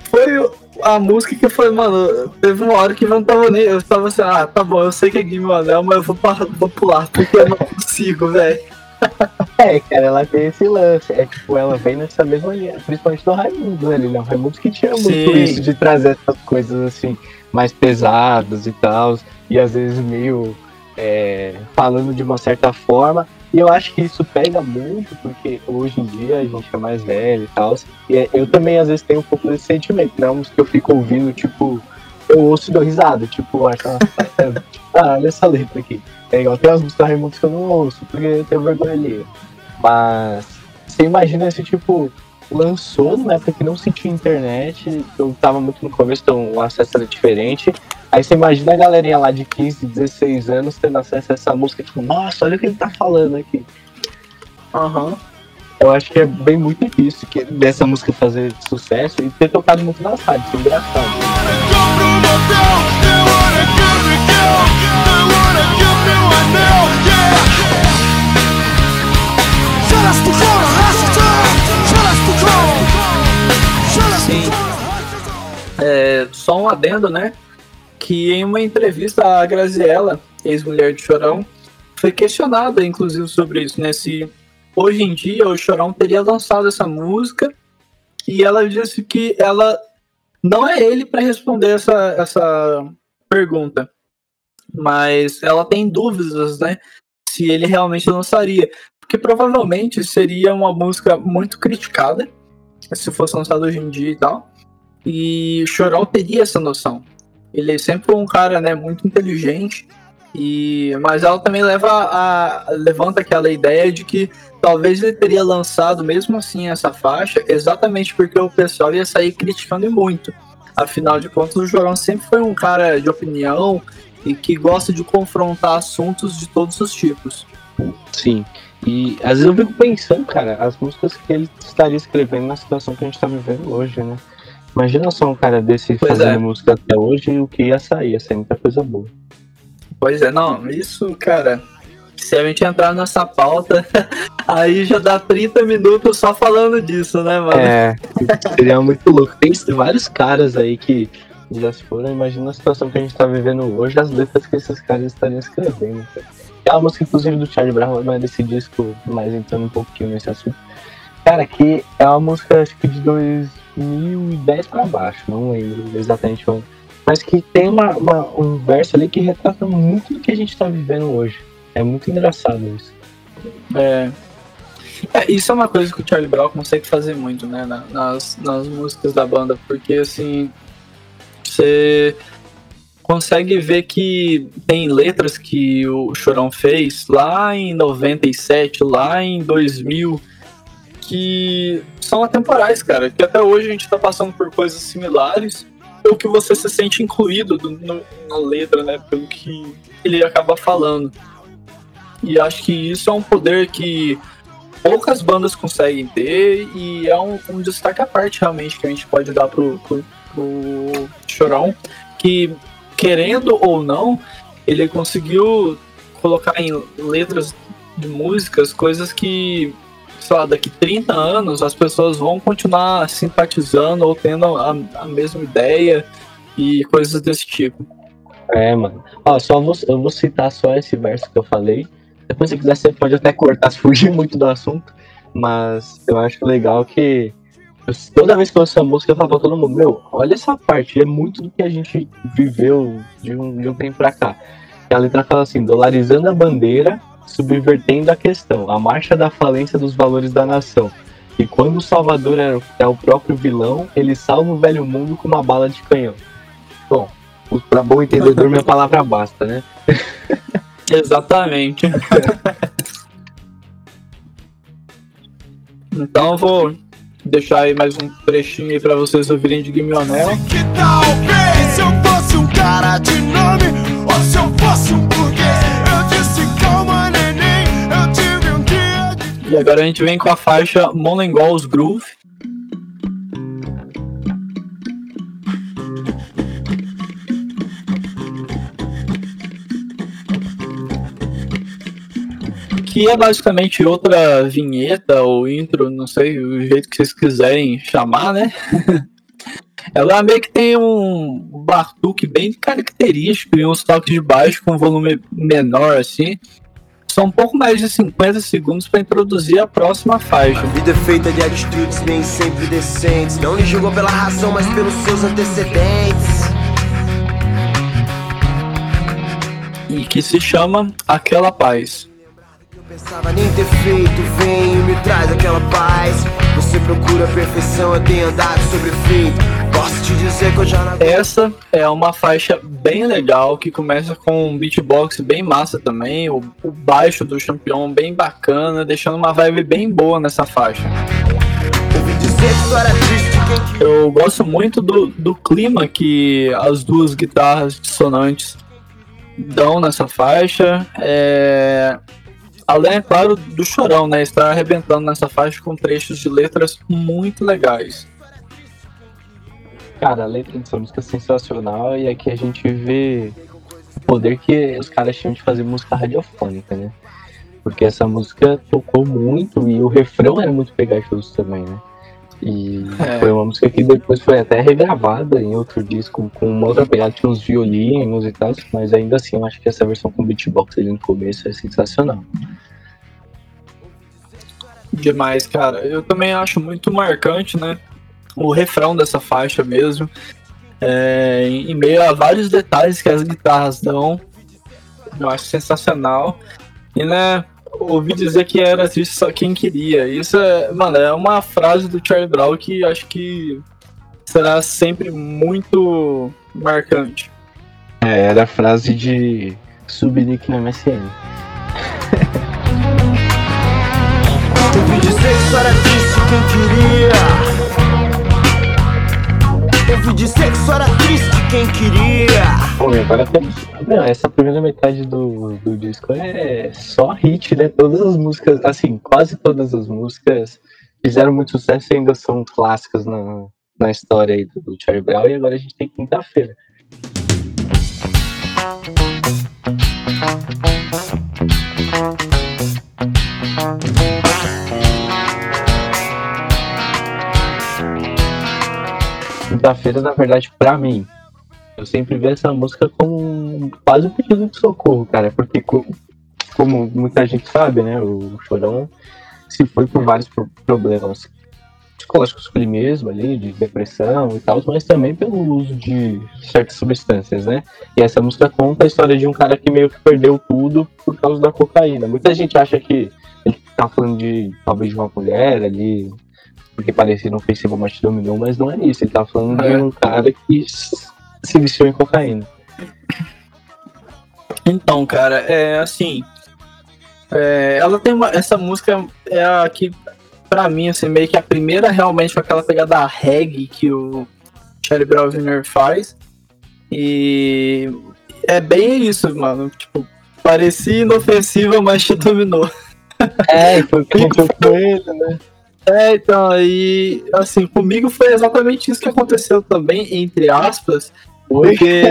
Foi a música que falei, mano, teve uma hora que eu não tava nem. Eu tava assim, ah, tá bom, eu sei que é Game Anel, mas eu vou, vou pular, porque eu não consigo, velho. *laughs* É, cara, ela tem esse lance. É tipo, ela vem nessa mesma linha, principalmente do Raimundo, né? Ele Raimundo que tinha muito Sim. isso de trazer essas coisas assim, mais pesadas e tal, e às vezes meio é, falando de uma certa forma, e eu acho que isso pega muito, porque hoje em dia a gente é mais velho e tal. E eu também, às vezes, tenho um pouco desse sentimento, né? Uns que eu fico ouvindo, tipo, eu ouço e dou risada, tipo, acho, *laughs* ah, olha essa letra aqui. É igual tem as músicas Raimundo que eu não ouço, porque eu tenho vergonha ali. Mas você imagina esse tipo, lançou numa época que não se tinha internet, eu tava muito no começo, então o acesso era diferente. Aí você imagina a galerinha lá de 15, 16 anos tendo acesso a essa música, tipo, nossa, olha o que ele tá falando aqui. Aham. Uhum. Eu acho que é bem muito difícil que, dessa música fazer sucesso e ter tocado muito nas rádios, isso é engraçado. É, só um adendo, né? que em uma entrevista a Graziella, ex-mulher de Chorão, foi questionada, inclusive, sobre isso, né? Se hoje em dia o Chorão teria lançado essa música e ela disse que ela não é ele para responder essa, essa pergunta, mas ela tem dúvidas, né? Se ele realmente lançaria, porque provavelmente seria uma música muito criticada se fosse lançada hoje em dia e tal. E o Chorão teria essa noção. Ele sempre foi um cara, né, muito inteligente E, mas ela também leva a, levanta aquela ideia de que talvez ele teria lançado mesmo assim essa faixa exatamente porque o pessoal ia sair criticando muito. Afinal de contas, o Jorão sempre foi um cara de opinião e que gosta de confrontar assuntos de todos os tipos. Sim. E às vezes eu fico pensando, cara, as músicas que ele estaria escrevendo na situação que a gente tá vivendo hoje, né? Imagina só um cara desse pois fazendo é. música até hoje e o que ia sair, ia sair muita coisa boa. Pois é, não, isso, cara, se a gente entrar nessa pauta, *laughs* aí já dá 30 minutos só falando disso, né, mano? É, *laughs* seria muito louco. Tem vários caras aí que já se foram, imagina a situação que a gente tá vivendo hoje, as letras que esses caras estariam escrevendo. Cara. Uma música, inclusive, do Charlie Brown, mas desse disco, mais entrando um pouquinho nesse assunto. Cara, que é uma música, acho que de 2010 pra baixo, não lembro exatamente quando. Mas que tem uma, uma, um verso ali que retrata muito do que a gente tá vivendo hoje. É muito engraçado isso. É. é isso é uma coisa que o Charlie Brown consegue fazer muito, né? Nas, nas músicas da banda, porque assim. Você consegue ver que tem letras que o Chorão fez lá em 97, lá em 2000, que são atemporais, cara. Que até hoje a gente tá passando por coisas similares, pelo que você se sente incluído do, no, na letra, né? Pelo que ele acaba falando. E acho que isso é um poder que poucas bandas conseguem ter e é um, um destaque à parte realmente que a gente pode dar pro, pro, pro Chorão, que querendo ou não, ele conseguiu colocar em letras de músicas coisas que, sei lá, daqui 30 anos as pessoas vão continuar simpatizando ou tendo a, a mesma ideia e coisas desse tipo. É, mano. Ó, só vou, eu vou citar só esse verso que eu falei. Depois, se quiser, você pode até cortar se *laughs* fugir muito do assunto. Mas eu acho legal que toda vez que eu ouço essa música, eu falo pra todo mundo, meu, olha essa parte, é muito do que a gente viveu de um, de um tempo pra cá. E a letra fala assim, dolarizando a bandeira, subvertendo a questão, a marcha da falência dos valores da nação. E quando o Salvador é, é o próprio vilão, ele salva o velho mundo com uma bala de canhão. Bom, pra bom entendedor, minha palavra basta, né? *laughs* Exatamente. então eu vou deixar aí mais um trechinho aí pra vocês ouvirem de Game on Que se eu fosse um cara de nome, ou se eu fosse um burguês, eu disse calma neném, eu tive um dia de... E agora a gente vem com a faixa Monengol's Groove. Que é basicamente outra vinheta ou intro, não sei o jeito que vocês quiserem chamar, né? *laughs* Ela meio que tem um batuque bem característico e uns toques de baixo com volume menor assim. São um pouco mais de 50 segundos para introduzir a próxima faixa. A vida é feita de atitudes nem sempre decentes. Não lhe julgam pela razão, mas pelos seus antecedentes. E que se chama Aquela Paz. Pensava nem ter feito, vem e me traz aquela paz. Você procura perfeição, eu tenho andado sobre. Posso te dizer que eu já não... Essa é uma faixa bem legal que começa com um beatbox bem massa também. O, o baixo do campeão bem bacana, deixando uma vibe bem boa nessa faixa. Eu gosto muito do, do clima que as duas guitarras dissonantes dão nessa faixa. É, Além, é claro, do chorão, né? Está arrebentando nessa faixa com trechos de letras muito legais. Cara, a letra dessa música é sensacional e aqui a gente vê o poder que os caras tinham de fazer música radiofônica, né? Porque essa música tocou muito e o refrão era muito pegajoso também, né? E é. foi uma música que depois foi até regravada em outro disco com uma outra pegada, tinha uns violinos e tal, mas ainda assim eu acho que essa versão com beatbox ali no começo é sensacional. Demais, cara. Eu também acho muito marcante, né? O refrão dessa faixa mesmo. É, em meio a vários detalhes que as guitarras dão. Eu acho sensacional. E, né, ouvi dizer que era triste só quem queria. Isso é, mano, é uma frase do Charlie Brown que acho que será sempre muito marcante. É, era a frase de subnick no MSN. Ouvi dizer que só era triste quem queria. Ouvi dizer que era triste quem queria. Bom, agora temos. Não, essa primeira metade do, do disco é só hit, né? Todas as músicas, assim, quase todas as músicas fizeram muito sucesso e ainda são clássicas na, na história aí do, Charlie Brown. E agora a gente tem quinta-feira. Quinta-feira, na verdade, pra mim, eu sempre vi essa música como quase um pedido de socorro, cara, porque co- como muita gente sabe, né, o Chorão se foi por vários pro- problemas psicológicos com ele mesmo ali, de depressão e tal, mas também pelo uso de certas substâncias, né? E essa música conta a história de um cara que meio que perdeu tudo por causa da cocaína. Muita gente acha que ele tá falando de talvez de uma mulher ali, porque parecia no Facebook mas te dominou, mas não é isso. Ele tá falando de É. um cara que se viciou em cocaína. Então, cara, é assim. é, ela tem uma. Essa música é a que, pra mim, assim, meio que a primeira realmente com aquela pegada reggae que o Charlie Brown Jr. faz. E é bem isso, mano. Tipo, parecia inofensiva, mas te dominou. É, foi o que ele, né? É, então, aí, assim, comigo foi exatamente isso que aconteceu também, entre aspas, porque,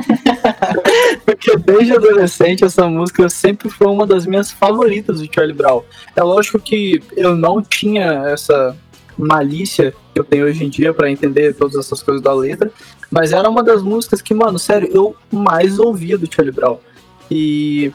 *laughs* porque desde adolescente essa música sempre foi uma das minhas favoritas do Charlie Brown. É lógico que eu não tinha essa malícia que eu tenho hoje em dia pra entender todas essas coisas da letra, mas era uma das músicas que, mano, sério, eu mais ouvia do Charlie Brown. E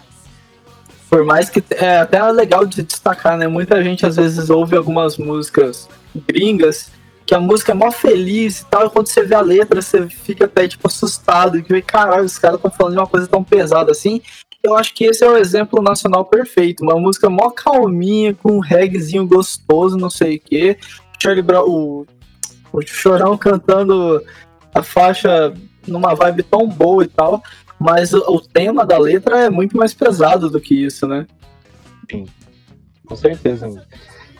por mais que é até legal de destacar, né? Muita gente às vezes ouve algumas músicas gringas que a música é mó feliz e tal, e quando você vê a letra, você fica até tipo assustado, que caralho, os caras estão falando de uma coisa tão pesada assim. Eu acho que esse é o exemplo nacional perfeito, uma música mó calminha, com um reggaezinho gostoso, não sei o quê. Charlie Brown, o, o Chorão cantando a faixa numa vibe tão boa e tal, mas o, o tema da letra é muito mais pesado do que isso, né? Com certeza.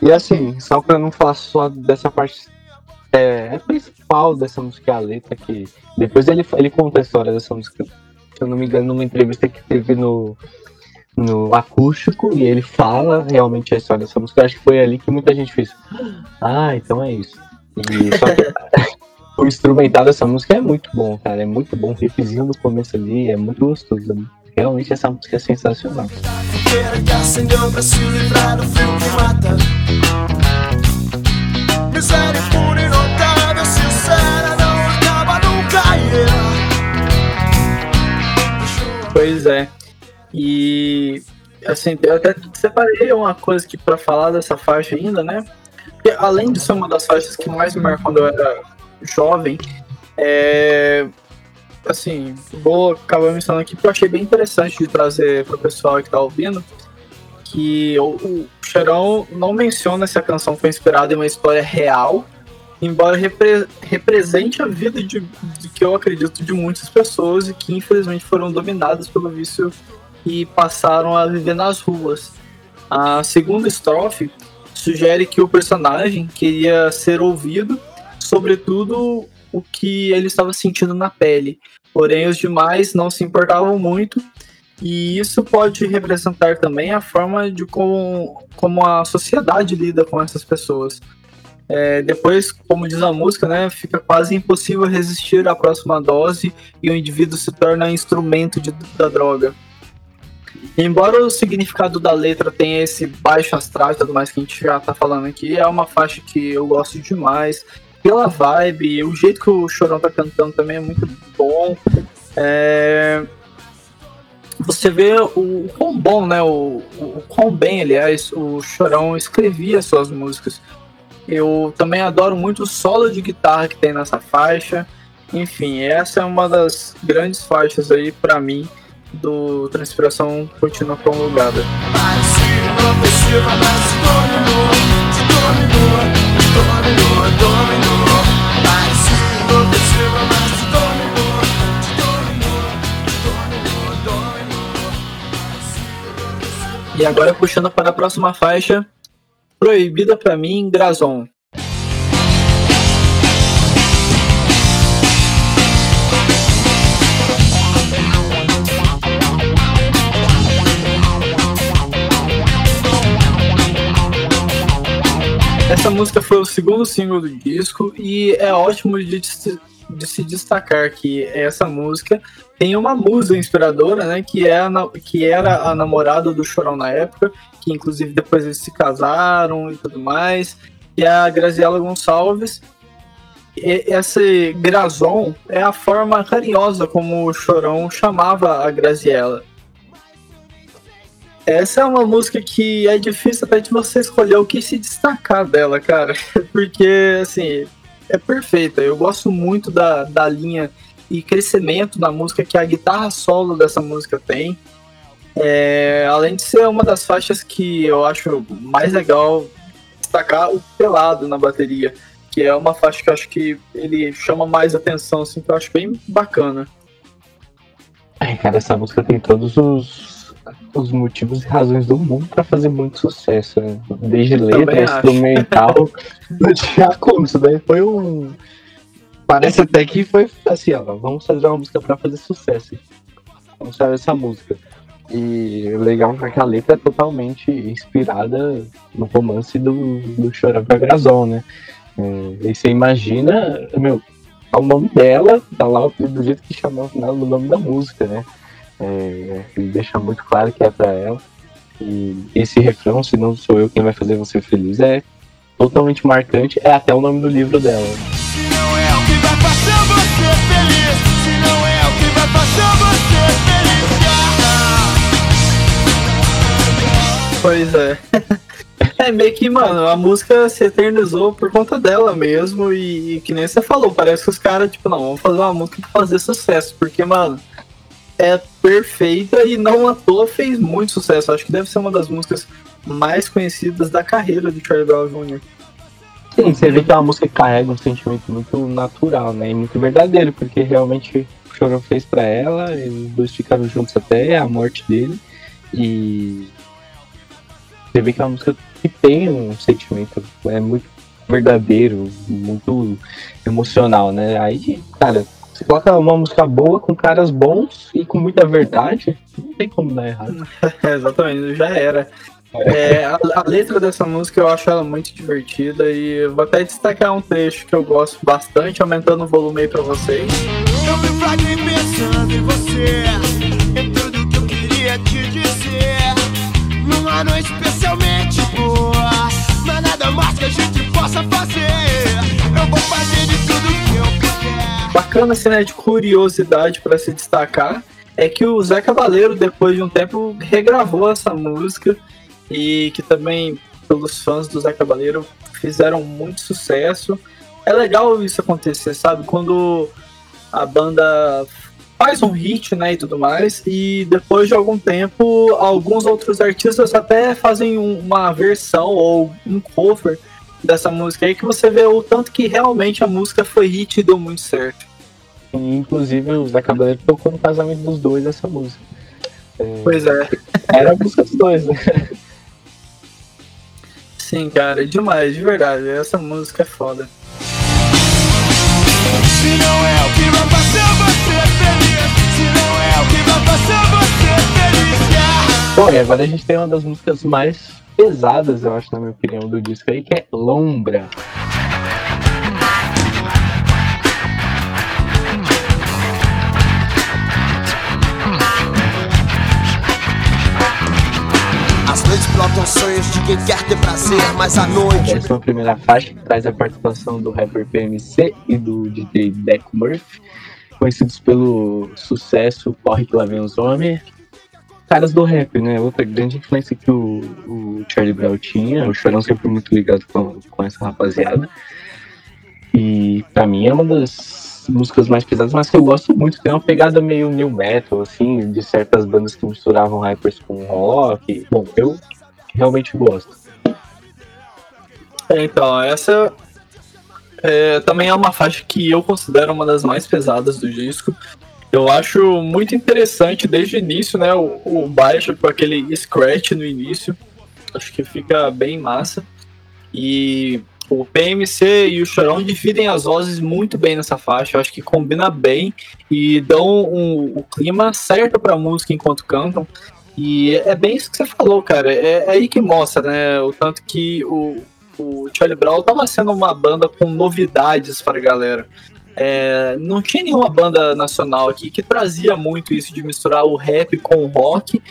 E assim, só pra não falar só dessa parte é, é principal dessa música, é a letra, que depois ele, ele conta a história dessa música, se eu não me engano, numa entrevista que teve no, no acústico, e ele fala realmente a história dessa música. Acho que foi ali que muita gente fez. Ah, então é isso. E só que o instrumental dessa música é muito bom, cara. É muito bom. O riffzinho no começo ali é muito gostoso. né? Realmente essa música é sensacional. Pois é. E assim, eu até separei uma coisa aqui pra falar dessa faixa ainda, né? Porque além de ser uma das faixas que mais me marcou quando eu era jovem, é assim, vou acabar mencionando aqui porque eu achei bem interessante de trazer pro pessoal que tá ouvindo. Que o, o Chorão não menciona se a canção foi inspirada em uma história real, embora repre- represente a vida de, de que eu acredito de muitas pessoas e que infelizmente foram dominadas pelo vício e passaram a viver nas ruas. A segunda estrofe sugere que o personagem queria ser ouvido, sobretudo o que ele estava sentindo na pele. Porém, os demais não se importavam muito, e isso pode representar também a forma de como, como a sociedade lida com essas pessoas. É, depois, como diz a música, né, fica quase impossível resistir à próxima dose e o indivíduo se torna instrumento de- da droga. Embora o significado da letra tenha esse baixo astral e tudo mais que a gente já tá falando aqui, é uma faixa que eu gosto demais. Pela vibe, o jeito que o Chorão tá cantando também é muito bom. É, Você vê o, o quão bom, né? O, o, o quão bem, aliás, o Chorão escrevia suas músicas. Eu também adoro muito o solo de guitarra que tem nessa faixa. Enfim, essa é uma das grandes faixas aí pra mim do Transpiração Contínua Prolongada. Se dominou, dominou. Dominou, dominou, dominou, dominou. E agora puxando para a próxima faixa, proibida para mim, Grazon. Essa música foi o segundo single do disco e é ótimo de, de se destacar que essa música tem uma musa inspiradora, né? Que, é a, que era a namorada do Chorão na época, que inclusive depois eles se casaram e tudo mais, que é a Graziela Gonçalves. E esse Grazon é a forma carinhosa como o Chorão chamava a Graziella. Essa é uma música que é difícil até de você escolher o que se destacar dela, cara. *laughs* Porque, assim, é perfeita. Eu gosto muito da, da linha e crescimento da música que a guitarra solo dessa música tem. É, além de ser uma das faixas que eu acho mais legal destacar o pelado na bateria, que é uma faixa que eu acho que ele chama mais atenção, assim, que eu acho bem bacana. É, cara, essa música tem todos os os motivos e razões do mundo para fazer muito sucesso, né? Desde letra, instrumental, não tinha como. Isso daí foi um. Parece até que foi assim, ó, vamos fazer uma música para fazer sucesso. Vamos fazer essa música. E o legal é que a letra é totalmente inspirada no romance do, do Chorão com a Grazol, né? É, e você imagina, meu, o nome dela, tá lá do jeito que chamou no nome da música, né? É, ele deixa muito claro que é para ela. E esse refrão, se não sou eu quem vai fazer você feliz, é totalmente marcante. É até o nome do livro dela. Se não é o que vai fazer você feliz, se não é o que vai fazer você feliz. Pois é. É meio que, mano, a música se eternizou por conta dela mesmo. E, e que nem você falou, parece que os caras, tipo, não, vamos fazer uma música pra fazer sucesso. Porque, mano, é perfeita e não à toa fez muito sucesso. Acho que deve ser uma das músicas mais conhecidas da carreira de Charlie Brown Jr. Sim, você vê que é uma música que carrega um sentimento muito natural, né? E muito verdadeiro, porque realmente o Chorão fez para ela, e os dois ficaram juntos até a morte dele. E você vê que é uma música que tem um sentimento é muito verdadeiro, muito emocional, né? Aí, cara, você coloca uma música boa com caras bons e com muita verdade, não tem como dar errado. *laughs* Exatamente, já era. É, a, a, letra dessa música eu acho ela muito divertida e vou até destacar um trecho que eu gosto bastante, aumentando o volume aí pra vocês. Eu me flagrei pensando em você, em tudo que eu queria te dizer, numa noite especialmente boa, mas nada mais que a gente possa fazer. Eu vou fazer de bacana assim, de curiosidade para se destacar é que o Zé Cabaleiro, depois de um tempo, regravou essa música e que também, pelos fãs do Zé Cabaleiro, fizeram muito sucesso. É legal isso acontecer, sabe? Quando a banda faz um hit, né, e tudo mais, e depois de algum tempo, alguns outros artistas até fazem uma versão ou um cover dessa música aí que você vê o tanto que realmente a música foi hit e deu muito certo. E, inclusive o Zé Cabaleiro tocou no casamento dos dois essa música. É, pois é. Era a música dos dois, né? Sim, cara, demais, de verdade. Essa música é foda. Se não é o que vai fazer você feliz, se não é o que vai fazer você feliz. Bom, e agora a gente tem uma das músicas mais pesadas, eu acho, na minha opinião, do disco aí, que é Lombra. As noites brotam sonhos de quem quer ter prazer, mas a noite. Essa é a primeira faixa que traz a participação do rapper PMC e do DJ Deco Murphy, conhecidos pelo sucesso Corre que lá vem os homens, caras do rap, né? Outra grande influência que o, o Charlie Brown tinha, o Chorão sempre muito ligado com, com essa rapaziada. E pra mim é uma das músicas mais pesadas, mas que eu gosto muito. Tem uma pegada meio new metal, assim, de certas bandas que misturavam rappers com rock. Bom, eu realmente gosto. É, então, essa é, também é uma faixa que eu considero uma das mais pesadas do disco. Eu acho muito interessante desde o início, né? O, o baixo com aquele scratch no início. Acho que fica bem massa. E o PMC e o Chorão dividem as vozes muito bem nessa faixa. Eu acho que combina bem e dão um, o clima certo pra música enquanto cantam. E é bem isso que você falou, cara. É, é aí que mostra, né? O tanto que o, o Charlie Brown tava sendo uma banda com novidades para a galera. É, não tinha nenhuma banda nacional aqui que trazia muito isso de misturar o rap com o rock.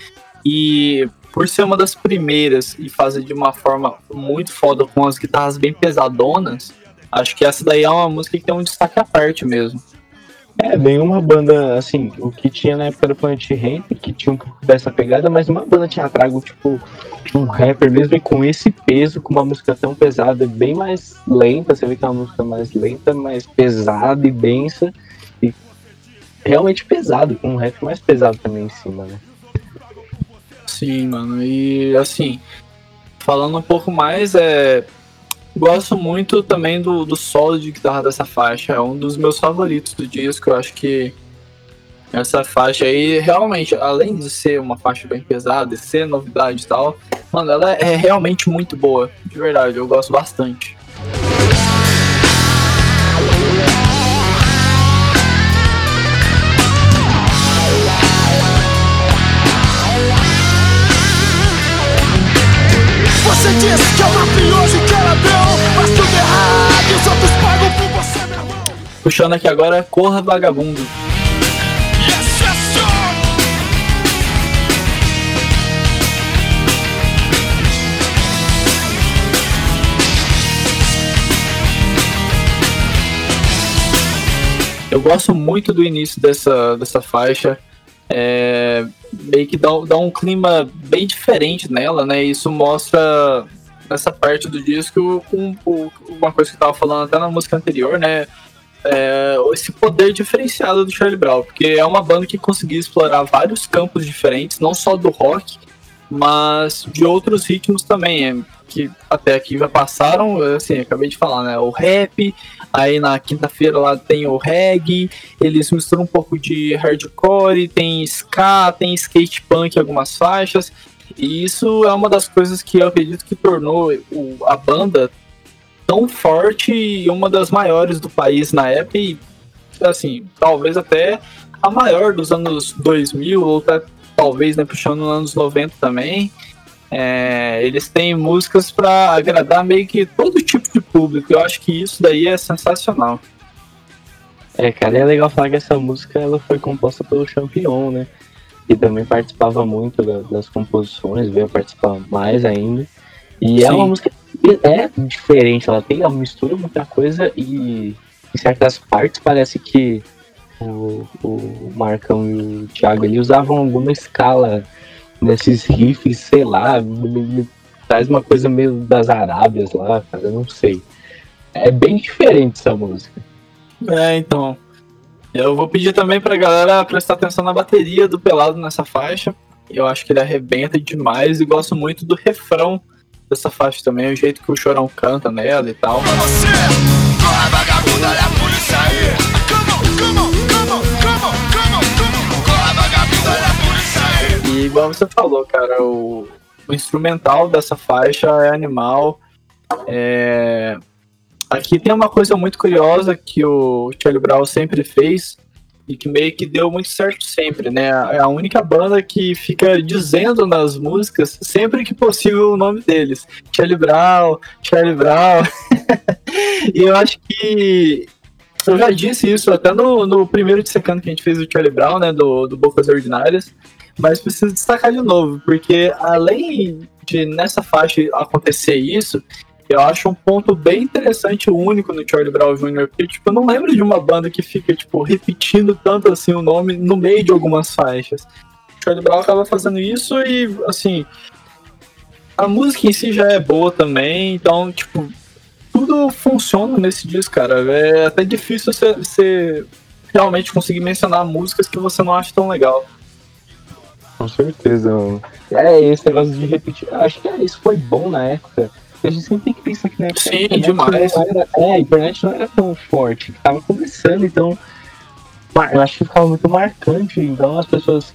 E por ser uma das primeiras e fazer de uma forma muito foda com as guitarras bem pesadonas, acho que essa daí é uma música que tem um destaque à parte mesmo. É, nenhuma banda, assim, o que tinha na época do Planet Ramp, que tinha um pouco dessa pegada, mas uma banda tinha trago, tipo, um rapper mesmo e com esse peso, com uma música tão pesada, bem mais lenta, você vê que é uma música mais lenta, mais pesada e densa, e realmente pesado, com um rap mais pesado também em cima, né? Sim, mano, e assim, falando um pouco mais, é Gosto muito também do, do solo de guitarra dessa faixa. É um dos meus favoritos do disco. Eu acho que essa faixa aí, realmente, além de ser uma faixa bem pesada, de ser novidade e tal, mano, ela é realmente muito boa. De verdade, eu gosto bastante. Puxando aqui agora, Corra Vagabundo. Eu gosto muito do início dessa, dessa faixa. É, meio que dá, dá um clima bem diferente nela, né? Isso mostra nessa parte do disco um, um, uma coisa que eu tava falando até na música anterior, né? É, esse poder diferenciado do Charlie Brown, porque é uma banda que conseguiu explorar vários campos diferentes, não só do rock, mas de outros ritmos também, é, que até aqui já passaram, assim, acabei de falar, né? O rap, aí na quinta-feira lá tem o reggae, eles misturam um pouco de hardcore, tem ska, tem skate punk algumas faixas, e isso é uma das coisas que eu acredito que tornou a banda tão forte e uma das maiores do país na época, e assim, talvez até a maior dos anos 2000, ou até, talvez, né, puxando nos anos 90 também. É, eles têm músicas para agradar meio que todo tipo de público. Eu acho que isso daí é sensacional. É, cara, é legal falar que essa música ela foi composta pelo Champion, né? Que também participava muito da- das composições, veio participar mais ainda. E é Sim. uma música é diferente, ela tem, ela mistura muita coisa e em certas partes parece que o, o Marcão e o Thiago ali usavam alguma escala nesses riffs, sei lá, traz uma coisa meio das Arábias lá, cara, eu não sei. É bem diferente essa música. É, então. Eu vou pedir também pra galera prestar atenção na bateria do Pelado nessa faixa. Eu acho que ele arrebenta demais e gosto muito do refrão dessa faixa também, o jeito que o Chorão canta nela e tal. Pra você Corra vagabundo, olha a polícia aí Come on, come on, come on, come on, come on, come on Corra vagabundo, olha a polícia aí E igual você falou, cara, o, o instrumental dessa faixa é animal. É, Aqui tem uma coisa muito curiosa que o Charlie Brown sempre fez e que meio que deu muito certo sempre, né? É a única banda que fica dizendo nas músicas, sempre que possível, o nome deles. Charlie Brown, Charlie Brown. *laughs* e eu acho que eu já disse isso até no, no primeiro dissecando que a gente fez o Charlie Brown, né? Do, do Bocas Ordinárias. Mas preciso destacar de novo, porque além de nessa faixa acontecer isso, eu acho um ponto bem interessante, único no Charlie Brown Jr., porque tipo, eu não lembro de uma banda que fica tipo, repetindo tanto assim o nome no meio de algumas faixas. O Charlie Brown acaba fazendo isso e, assim, a música em si já é boa também, então, tipo, tudo funciona nesse disco, cara. É até difícil você, realmente conseguir mencionar músicas que você não acha tão legal. Com certeza, mano. É, esse negócio de repetir. Acho que é, isso foi bom na época. A gente sempre tem que pensar que na época Sim, a demais. não era- é, a internet não era tão forte, tava começando, então eu acho que ficava muito marcante, então as pessoas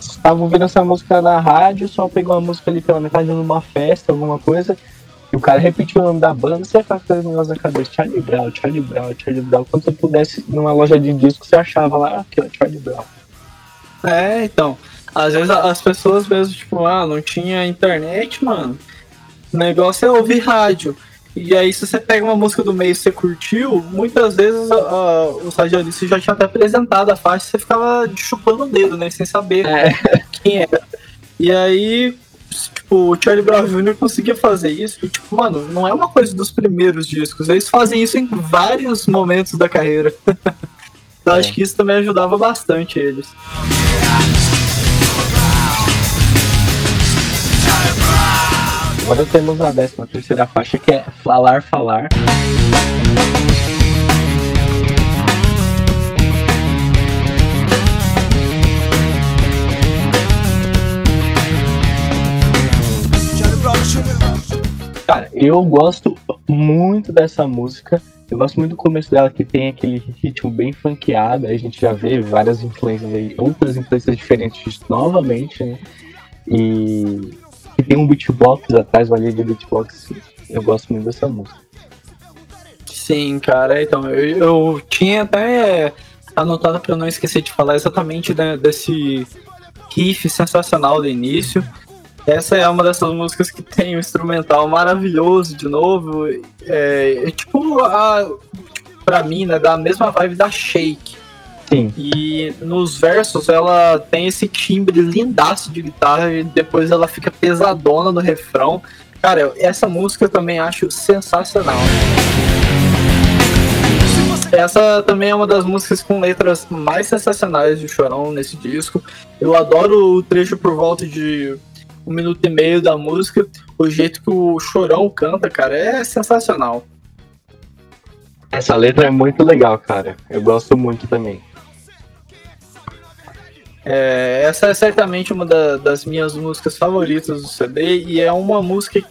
estavam ouvindo essa música na rádio, só pegou a música ali pela metade numa festa, alguma coisa, e o cara repetiu o nome da banda, você ia ficar com aquele negócio na cabeça, Charlie Brown, Charlie Brown, Charlie Brown. Quando você pudesse, numa loja de disco, você achava lá, aqui, ó, Charlie Brown. É, então. Às vezes as pessoas mesmo, tipo, ah, não tinha internet, mano. O negócio é ouvir rádio. E aí, se você pega uma música do meio e você curtiu, muitas vezes uh, os radialistas já tinham até apresentado a faixa e você ficava chupando o dedo, né? Sem saber é. quem era. E aí, tipo, o Charlie Brown Jr. conseguia fazer isso. E, tipo, mano, não é uma coisa dos primeiros discos. Eles fazem isso em vários momentos da carreira. *laughs* então, é. acho que isso também ajudava bastante eles. Agora temos a décima terceira faixa que é Falar Falar. Cara, eu gosto muito dessa música. Eu gosto muito do começo dela, que tem aquele ritmo bem funkeado. Aí a gente já vê várias influências aí, outras influências diferentes novamente, né? E que tem um beatbox atrás, uma linha de beatbox. Eu gosto muito dessa música. Sim, cara, então, eu, eu tinha até anotado para não esquecer de falar exatamente né, desse riff sensacional do início. Essa é uma dessas músicas que tem um instrumental maravilhoso de novo. É, é tipo, a, pra mim, né, da mesma vibe da Shake. Sim. E nos versos ela tem esse timbre lindaço de guitarra e depois ela fica pesadona no refrão. Cara, essa música eu também acho sensacional. Essa também é uma das músicas com letras mais sensacionais de Chorão nesse disco. Eu adoro o trecho por volta de um minuto e meio da música. O jeito que o Chorão canta, cara, é sensacional. Essa letra é muito legal, cara. Eu gosto muito também. É, essa é certamente uma da, das minhas músicas favoritas do CD e é uma música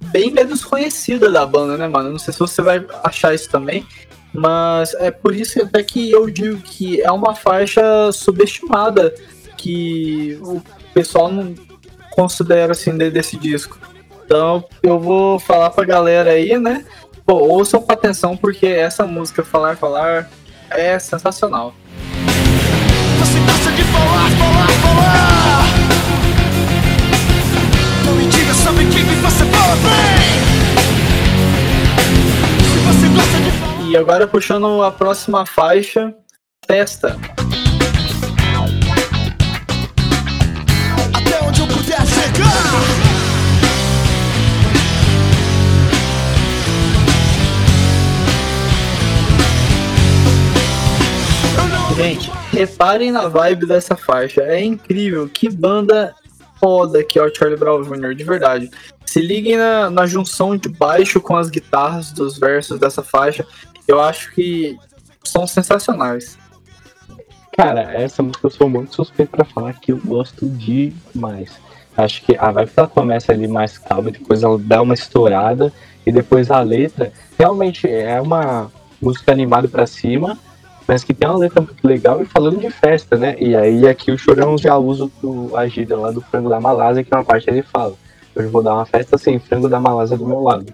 bem menos conhecida da banda, né, mano? Não sei se você vai achar isso também, mas é por isso até que eu digo que é uma faixa subestimada que o pessoal não considera assim desse disco. Então eu vou falar pra galera aí, né? Pô, ouçam com atenção porque essa música Falar Falar é sensacional de falar, falar, falar. Não me diga sobre quem você fala bem. Se você gosta de falar. E agora puxando a próxima faixa, festa. Até onde eu puder chegar. Gente, reparem na vibe dessa faixa. É incrível. Que banda foda que é o Charlie Brown Jr., de verdade. Se liguem na, na junção de baixo com as guitarras dos versos dessa faixa. Eu acho que são sensacionais. Cara, essa música eu sou muito suspeito pra falar que eu gosto demais. Acho que a vibe ela começa ali mais calma, depois ela dá uma estourada, e depois a letra realmente é uma música animada para cima, mas que tem uma letra muito legal e falando de festa, né? E aí aqui o Chorão já usa o, a lá do frango da Malásia, que é uma parte que ele fala. Hoje vou dar uma festa sem frango da Malásia do meu lado.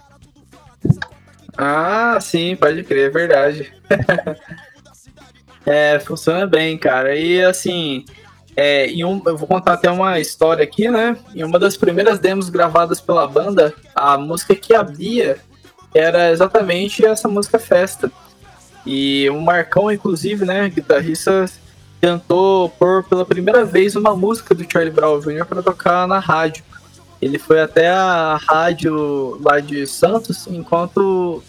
Ah, sim, pode crer, é verdade. *laughs* é, funciona bem, cara. E assim, é, um, eu vou contar até uma história aqui, né? Em uma das primeiras demos gravadas pela banda, a música que abria era exatamente essa música Festa. E o Marcão, inclusive, né, guitarrista, tentou pôr pela primeira vez uma música do Charlie Brown Jr. para tocar na rádio. Ele foi até a rádio lá de Santos, enquanto,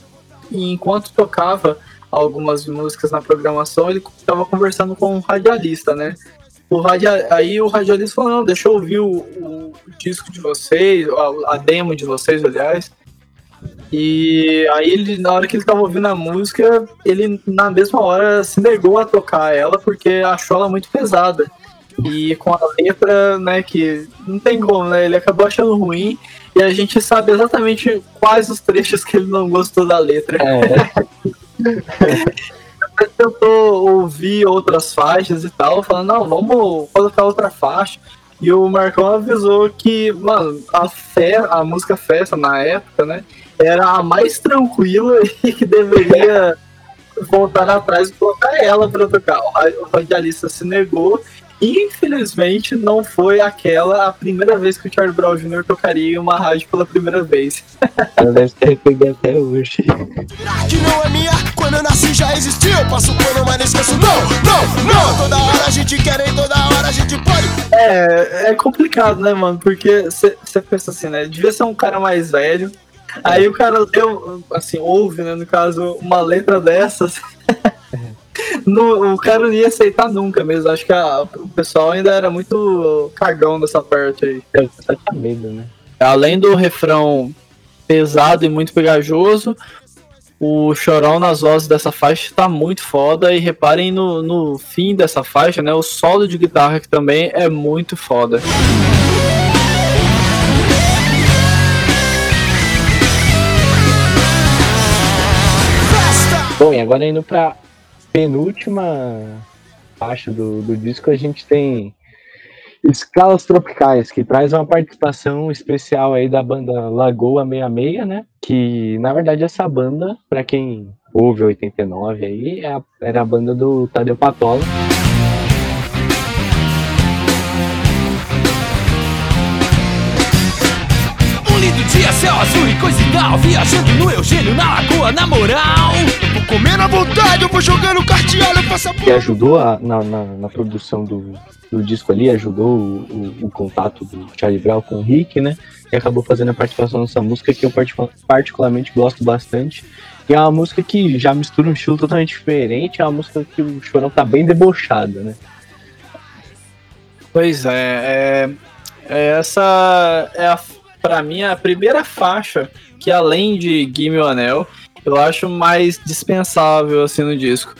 enquanto tocava algumas músicas na programação, ele estava conversando com um radialista, né? O radia... Aí o radialista falou, não, deixa eu ouvir o, o disco de vocês, a, a demo de vocês, aliás. E aí ele, na hora que ele tava ouvindo a música, ele na mesma hora se negou a tocar ela porque achou ela muito pesada. E com a letra, né, que não tem como, né? Ele acabou achando ruim e a gente sabe exatamente quais os trechos que ele não gostou da letra. É. *laughs* tentou ouvir outras faixas e tal, falando, não, vamos colocar outra faixa. E o Marcão avisou que, mano, a, fe a música Festa na época, né, era a mais tranquila *laughs* e que deveria voltar atrás e colocar ela para tocar. O radialista se negou e, infelizmente, não foi aquela a primeira vez que o Charlie Brown Jr. tocaria em uma rádio pela primeira vez. *laughs* Ela deve ter arrependido até hoje. Que não é minha, quando eu nasci já existiu. Passo pano, mas não esqueço. Não, não, não. Toda hora a gente quer, em toda hora a gente pode. É, é complicado, né, mano? Porque você pensa assim, né? Devia ser um cara mais velho. Aí o cara deu, assim, ouve, né, no caso, uma letra dessas. *laughs* no, o cara não ia aceitar nunca mesmo. Acho que a, o pessoal ainda era muito cagão dessa parte aí. Medo, né? Além do refrão pesado e muito pegajoso, o chorão nas vozes dessa faixa tá muito foda. E reparem no, no fim dessa faixa, né? O solo de guitarra que também é muito foda. Bom, e agora indo pra penúltima faixa do, do disco, a gente tem Escalas Tropicais, que traz uma participação especial aí da banda Lagoa 66, né? Que na verdade essa banda, para quem ouve 89 aí, é era a banda do Tadeu Patola. Dia, céu azul e coisa e tal Viajando no Eugênio, na lagoa, na moral Vou comendo à vontade, eu vou jogando carteado, passa Que ajudou a, na, na, na, produção do, do disco ali, ajudou o, o, o, contato do Charlie Brown com o Rick, né? E acabou fazendo a participação nessa música que eu particularmente gosto bastante. E é uma música que já mistura um estilo totalmente diferente, é uma música que o Chorão tá bem debochado, né? Pois é, é, é essa é a para mim, a primeira faixa que, além de Gimme o Anel, eu acho mais dispensável assim no disco.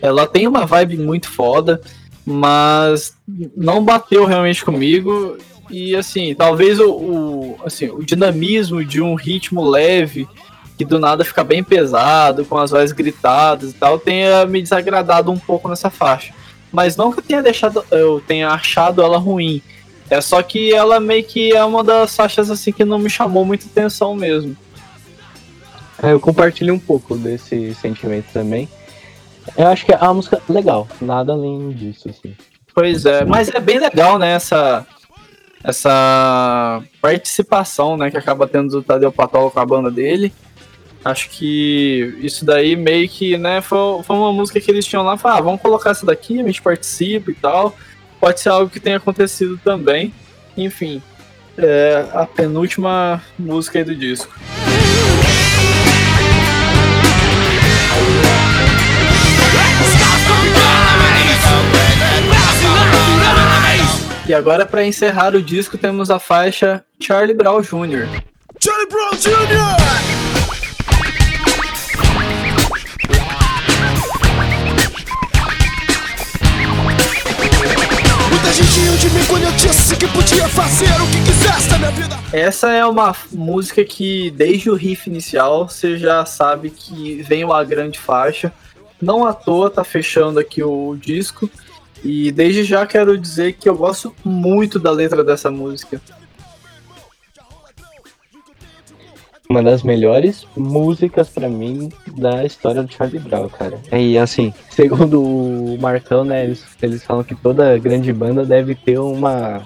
Ela tem uma vibe muito foda, mas não bateu realmente comigo. E assim, talvez o, o, assim, o dinamismo de um ritmo leve, que do nada fica bem pesado, com as vozes gritadas e tal, tenha me desagradado um pouco nessa faixa. Mas não que eu tenha deixado, eu tenha achado ela ruim. É só que ela meio que é uma das faixas assim que não me chamou muita atenção mesmo. É, eu compartilho um pouco desse sentimento também. Eu acho que é uma música legal, nada além disso, assim. Pois é, mas é bem legal, né, essa, essa participação, né, que acaba tendo o Tadeu Patola com a banda dele. Acho que isso daí meio que, né, foi, foi uma música que eles tinham lá, falaram, ah, vamos colocar essa daqui, a gente participa e tal pode ser algo que tenha acontecido também. Enfim, é a penúltima música aí do disco. E agora, para encerrar o disco, temos a faixa Charlie Brown Jr. Charlie Brown Jr. de mim quando eu disse que podia fazer o que quisesse minha vida. Essa é uma música que, desde o riff inicial, você já sabe que vem uma grande faixa. Não à toa tá fechando aqui o disco. E desde já quero dizer que eu gosto muito da letra dessa música. Uma das melhores músicas para mim da história do Charlie Brown, cara. E assim, segundo o Marcão, né, eles, eles falam que toda grande banda deve ter uma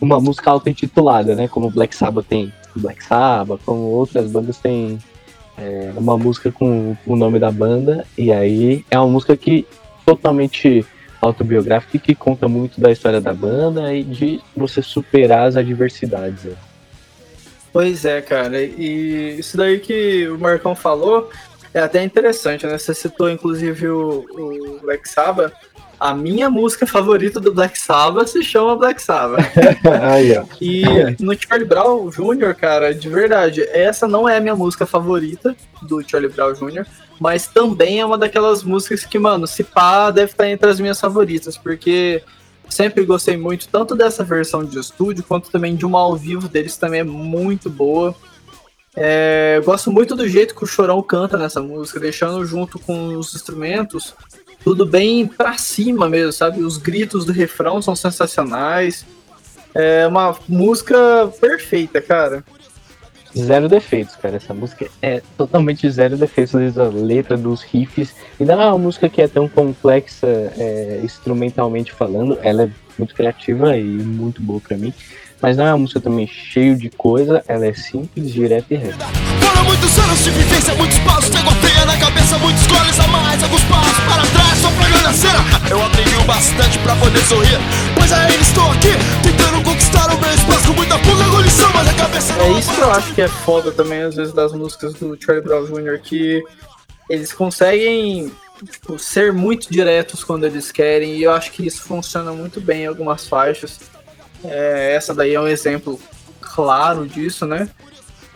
uma música auto-intitulada, né, como Black Sabbath tem Black Sabbath, como outras bandas têm é, uma música com o nome da banda, e aí é uma música que totalmente autobiográfica que conta muito da história da banda e de você superar as adversidades. Pois é, cara. E isso daí que o Marcão falou é até interessante, né? Você citou inclusive o, o Black Sabbath. A minha música favorita do Black Sabbath se chama Black Sabbath. *laughs* Aí, ó. E no Charlie Brown Jr., cara, de verdade, essa não é a minha música favorita do Charlie Brown Jr., mas também é uma daquelas músicas que, mano, se pá, deve estar entre as minhas favoritas, porque Sempre gostei muito tanto dessa versão de estúdio quanto também de uma ao vivo deles também é muito boa. É, eu gosto muito do jeito que o Chorão canta nessa música, deixando junto com os instrumentos tudo bem pra cima mesmo, sabe? Os gritos do refrão são sensacionais. É uma música perfeita, cara. Zero defeitos, cara. Essa música é totalmente zero defeitos desde a letra, dos riffs. E não é uma música que é tão complexa é, instrumentalmente falando. Ela é muito criativa e muito boa para mim. Mas não é uma música também cheio de coisa, ela é simples, direta e reta. Foram muitos anos de vivência, muitos passos, água fria na cabeça, muitos goles a mais, alguns passos para trás, cena. Eu aprendi o bastante pra poder sorrir, pois ainda estou aqui, tentando conquistar o meu espaço com muita fuga, engolição, mas a cabeça É isso que eu acho que é foda também, às vezes, das músicas do Charlie Brown Jr., que eles conseguem tipo, ser muito diretos quando eles querem, e eu acho que isso funciona muito bem em algumas faixas. É, essa daí é um exemplo claro disso, né?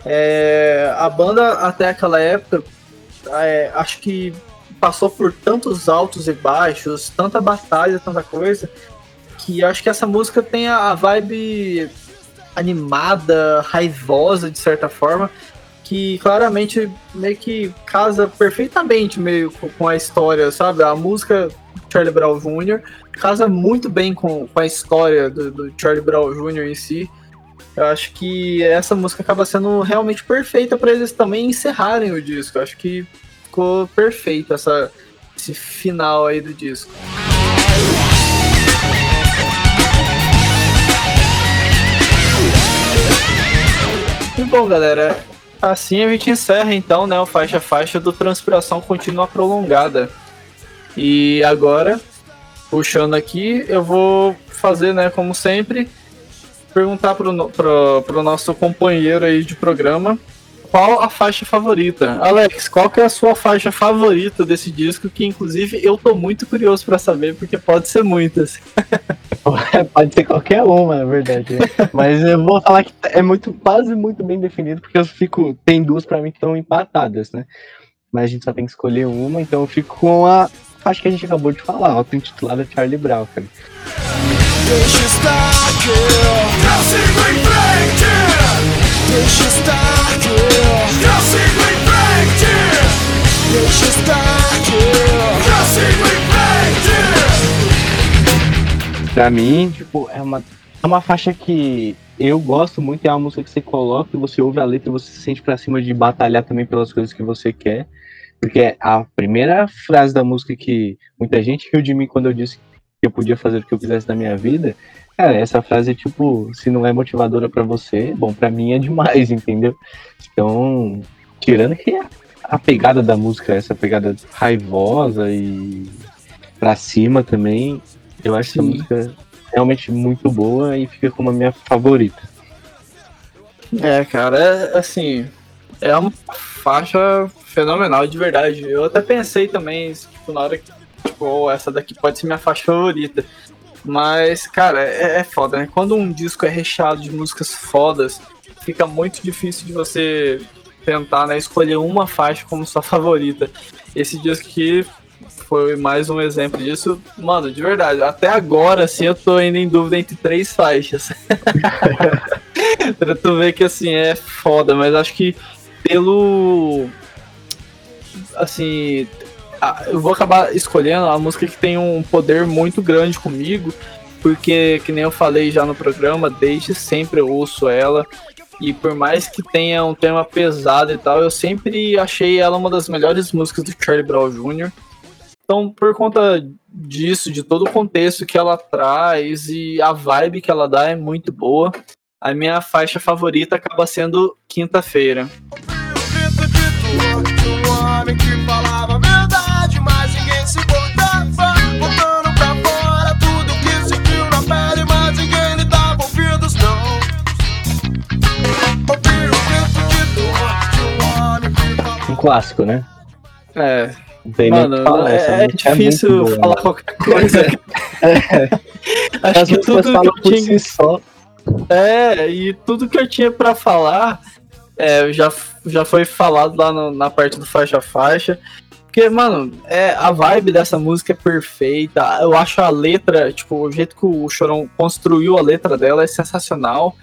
É, a banda até aquela época, é, acho que passou por tantos altos e baixos, tanta batalha, tanta coisa, que acho que essa música tem a, a vibe animada, raivosa de certa forma, que claramente meio que casa perfeitamente meio com, a história, sabe? A música Charlie Brown Jr. casa muito bem com, com a história do, do Charlie Brown Jr. em si. Eu acho que essa música acaba sendo realmente perfeita para eles também encerrarem o disco. Eu acho que ficou perfeito essa, esse final aí do disco. E bom, galera, assim a gente encerra então, né, o faixa faixa do Transpiração Contínua Prolongada. E agora, puxando aqui, eu vou fazer, né, como sempre, perguntar pro, pro nosso companheiro aí de programa qual a faixa favorita. Alex, qual que é a sua faixa favorita desse disco? Que inclusive eu tô muito curioso para saber, porque pode ser muitas. *laughs* pode ser qualquer uma, na verdade. Mas eu vou falar que é muito, quase muito bem definido, porque eu fico. Tem duas para mim que estão empatadas, né? Mas a gente só tem que escolher uma, então eu fico com a faixa que a gente acabou de falar, auto-intitulada Charlie Brown, cara. Deixa estar aqui, eu sigo em frente. Deixa estar aqui. Deixa estar aqui. Pra mim, tipo, é uma, é uma faixa que eu gosto muito, é uma música que você coloca e você ouve a letra e você se sente pra cima de batalhar também pelas coisas que você quer. Porque a primeira frase da música que muita gente riu de mim quando eu disse que eu podia fazer o que eu quisesse da minha vida, cara, essa frase é tipo, se não é motivadora para você, bom, para mim é demais, *laughs* entendeu? Então, tirando que a, pegada da música, essa pegada raivosa e pra cima também, eu acho Sim. essa música realmente muito boa e fica como a minha favorita. É, cara, é assim, é uma faixa fenomenal de verdade. Eu até pensei também, tipo, na hora que, tipo, oh, essa daqui pode ser minha faixa favorita. Mas, cara, é, é foda, né? Quando um disco é recheado de músicas fodas, fica muito difícil de você tentar né, escolher uma faixa como sua favorita. Esse disco aqui foi mais um exemplo disso. Mano, de verdade, até agora, assim, eu tô ainda em dúvida entre três faixas. *laughs* pra tu ver que, assim, é foda, mas acho que pelo assim, eu vou acabar escolhendo a música que tem um poder muito grande comigo, porque, que nem eu falei já no programa, desde sempre eu ouço ela. E por mais que tenha um tema pesado e tal, eu sempre achei ela uma das melhores músicas do Charlie Brown Jr. Então, por conta disso, de todo o contexto que ela traz e a vibe que ela dá é muito boa, a minha faixa favorita acaba sendo Quinta-feira que falava clássico, né? É. Tem Mano, falar, é, é difícil é falar qualquer coisa. *laughs* é. Acho As que tudo que eu tinha. Si só. É, e tudo que eu tinha pra falar é, já, já foi falado lá no, na parte do faixa faixa. Porque, mano, é, a vibe dessa música é perfeita. Eu acho a letra, tipo, o jeito que o Chorão construiu a letra dela é sensacional.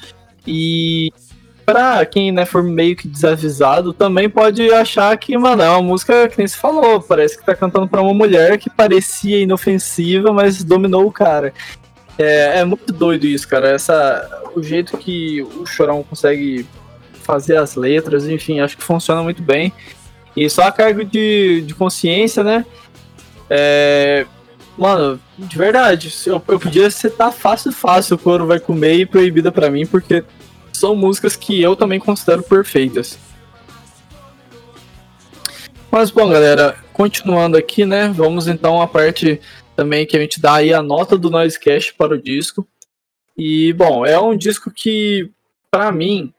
E pra quem né, for meio que desavisado, também pode achar que, mano, é uma música que nem se falou. Parece que tá cantando pra uma mulher que parecia inofensiva, mas dominou o cara. É, é muito doido isso, cara. Essa, o jeito que o Chorão consegue fazer as letras, enfim, acho que funciona muito bem. E só a cargo de, de consciência, né? É, mano, de verdade, eu, eu podia citar fácil, fácil o Coro Vai Comer e Proibida para mim, porque são músicas que eu também considero perfeitas. Mas bom, galera, continuando aqui, né? Vamos então à parte também que a gente dá aí a nota do Noisecast para o disco. E bom, é um disco que para mim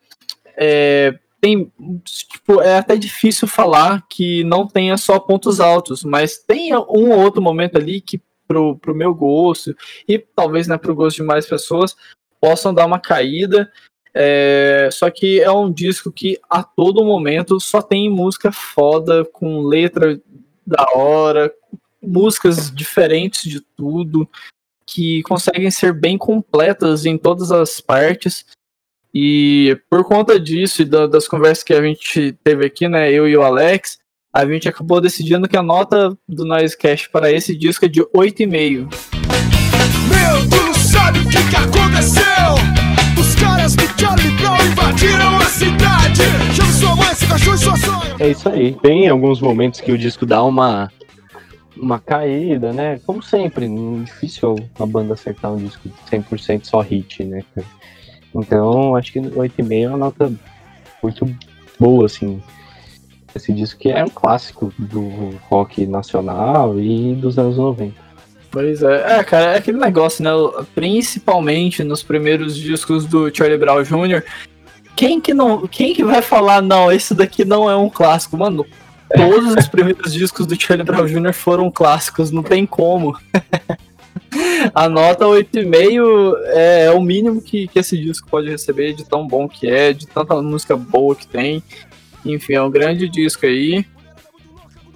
é, tem tipo é até difícil falar que não tenha só pontos altos, mas tem um ou outro momento ali que pro, pro meu gosto e talvez né, pro gosto de mais pessoas possam dar uma caída. É, só que é um disco que a todo momento só tem música foda, com letra da hora, músicas diferentes de tudo, que conseguem ser bem completas em todas as partes. E por conta disso e da, das conversas que a gente teve aqui, né, eu e o Alex, a gente acabou decidindo que a nota do Noisecast para esse disco é de 8,5. Meu, tu não sabe o que, que aconteceu? Os caras do Charlie Brown invadiram a cidade. Chama sua mãe, seu cachorro e sua sonha. É isso aí. Tem alguns momentos que o disco dá uma uma caída, né? Como sempre, é difícil a banda acertar um disco 100% só hit, né? Então, acho que 8,5 é uma nota muito boa, assim. Esse disco que é um clássico do rock nacional e dos anos 90. Pois é, é, cara, é aquele negócio, né? Principalmente nos primeiros discos do Charlie Brown Jr., quem que não. Quem que vai falar, não, esse daqui não é um clássico? Mano, todos os primeiros discos do Charlie Brown Jr. foram clássicos, não tem como. *laughs* A nota 8,5 é, é o mínimo que, que esse disco pode receber, de tão bom que é, de tanta música boa que tem. Enfim, é um grande disco aí.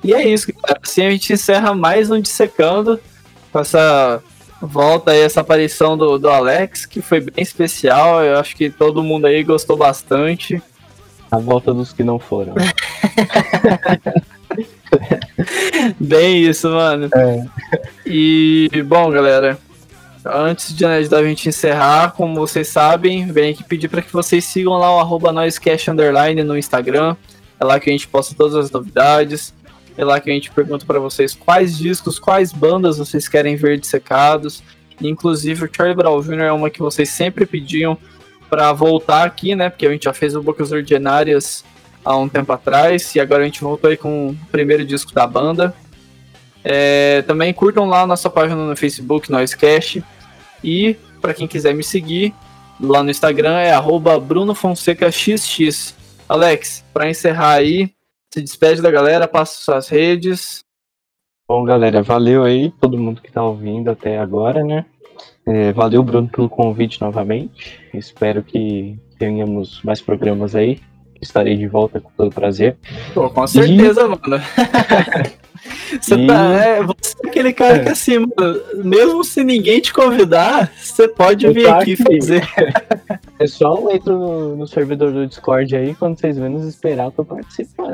E é isso, cara. Assim a gente encerra mais um Dissecando com essa volta aí, essa aparição do, do Alex, que foi bem especial. Eu acho que todo mundo aí gostou bastante. A volta dos que não foram. *laughs* Bem isso, mano. É. E, bom, galera, antes de, né, de a gente encerrar, como vocês sabem, vem aqui pedir para que vocês sigam lá o arroba Underline no Instagram. É lá que a gente posta todas as novidades. É lá que a gente pergunta para vocês quais discos, quais bandas vocês querem ver dissecados. Inclusive, o Charlie Brown Jr. é uma que vocês sempre pediam para voltar aqui, né? Porque a gente já fez o Bocas Ordinárias há um tempo atrás e agora a gente voltou aí com o primeiro disco da banda. É, também curtam lá a nossa página no Facebook, Noisecast. E para quem quiser me seguir, lá no Instagram é BrunoFonsecaXX. Alex, para encerrar aí, se despede da galera, passa suas redes. Bom, galera, valeu aí todo mundo que tá ouvindo até agora, né? É, valeu, Bruno, pelo convite novamente. Espero que tenhamos mais programas aí. Estarei de volta com todo prazer. Pô, com certeza, e... mano. *laughs* você, e... tá, é, você é aquele cara que, assim, mano, mesmo se ninguém te convidar, você pode Eu vir aqui, aqui fazer. *laughs* Pessoal, entra no, no, servidor do Discord aí, quando vocês menos esperar, eu tô participando.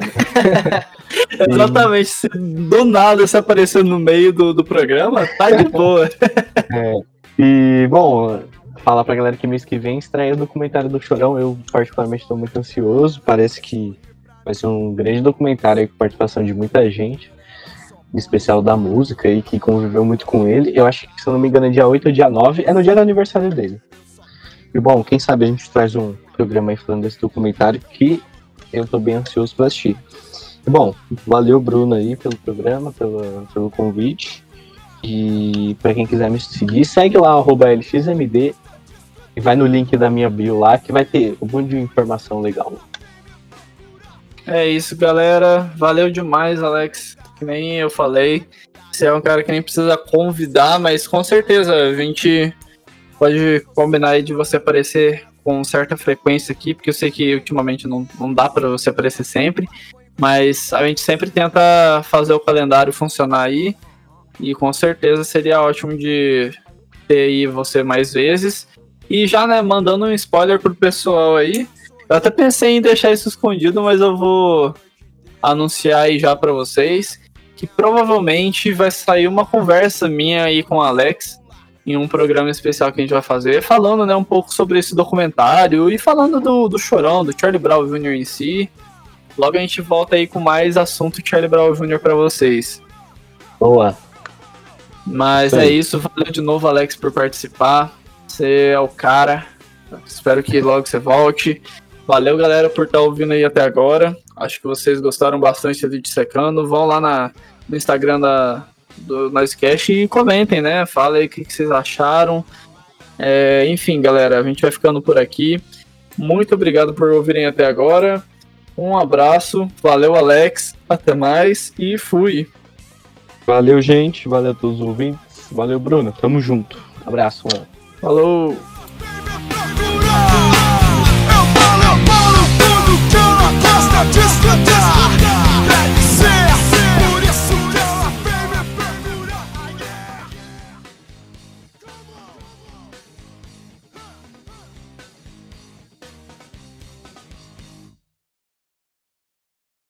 *laughs* Exatamente, se do nada você aparecer no meio do, do programa, tá de boa. *laughs* é. E, bom, falar pra galera que mês que vem estreia o documentário do Chorão. Eu, particularmente, estou muito ansioso. Parece que vai ser um grande documentário aí com participação de muita gente, especial da música e que conviveu muito com ele. Eu acho que, se eu não me engano, é dia 8 ou dia 9, é no dia do aniversário dele. E, bom, quem sabe a gente traz um programa aí falando desse documentário que eu tô bem ansioso para assistir. E, bom, valeu, Bruno, aí, pelo programa, pelo convite. E para quem quiser me seguir, segue lá, LXMD, e vai no link da minha bio lá, que vai ter um monte de informação legal. É isso, galera. Valeu demais, Alex. Que nem eu falei. Você é um cara que nem precisa convidar, mas com certeza a gente pode combinar aí de você aparecer com certa frequência aqui, porque eu sei que ultimamente não, não dá para você aparecer sempre, mas a gente sempre tenta fazer o calendário funcionar aí. E com certeza seria ótimo de ter aí você mais vezes. E já, né, mandando um spoiler pro pessoal aí, Eu até pensei em deixar isso escondido, mas eu vou anunciar aí já para vocês que provavelmente vai sair uma conversa minha aí com o Alex em um programa especial que a gente vai fazer, falando né, um pouco sobre esse documentário e falando do, do Chorão, do Charlie Brown Jr. em si. Logo a gente volta aí com mais assunto Charlie Brown Jr. para vocês. Boa. Mas Sim. é isso, valeu de novo, Alex, por participar. Você é o cara. Espero que logo você volte. Valeu, galera, por estar ouvindo aí até agora. Acho que vocês gostaram bastante do vídeo secando. Vão lá na, no Instagram da, do Noisecast e comentem, né? Fala aí o que, que vocês acharam. É, enfim, galera, a gente vai ficando por aqui. Muito obrigado por ouvirem até agora. Um abraço, valeu Alex, até mais e fui. Valeu, gente, valeu a todos os ouvintes. Valeu, Bruno, tamo junto. Abraço, mano. Falou. just look distance.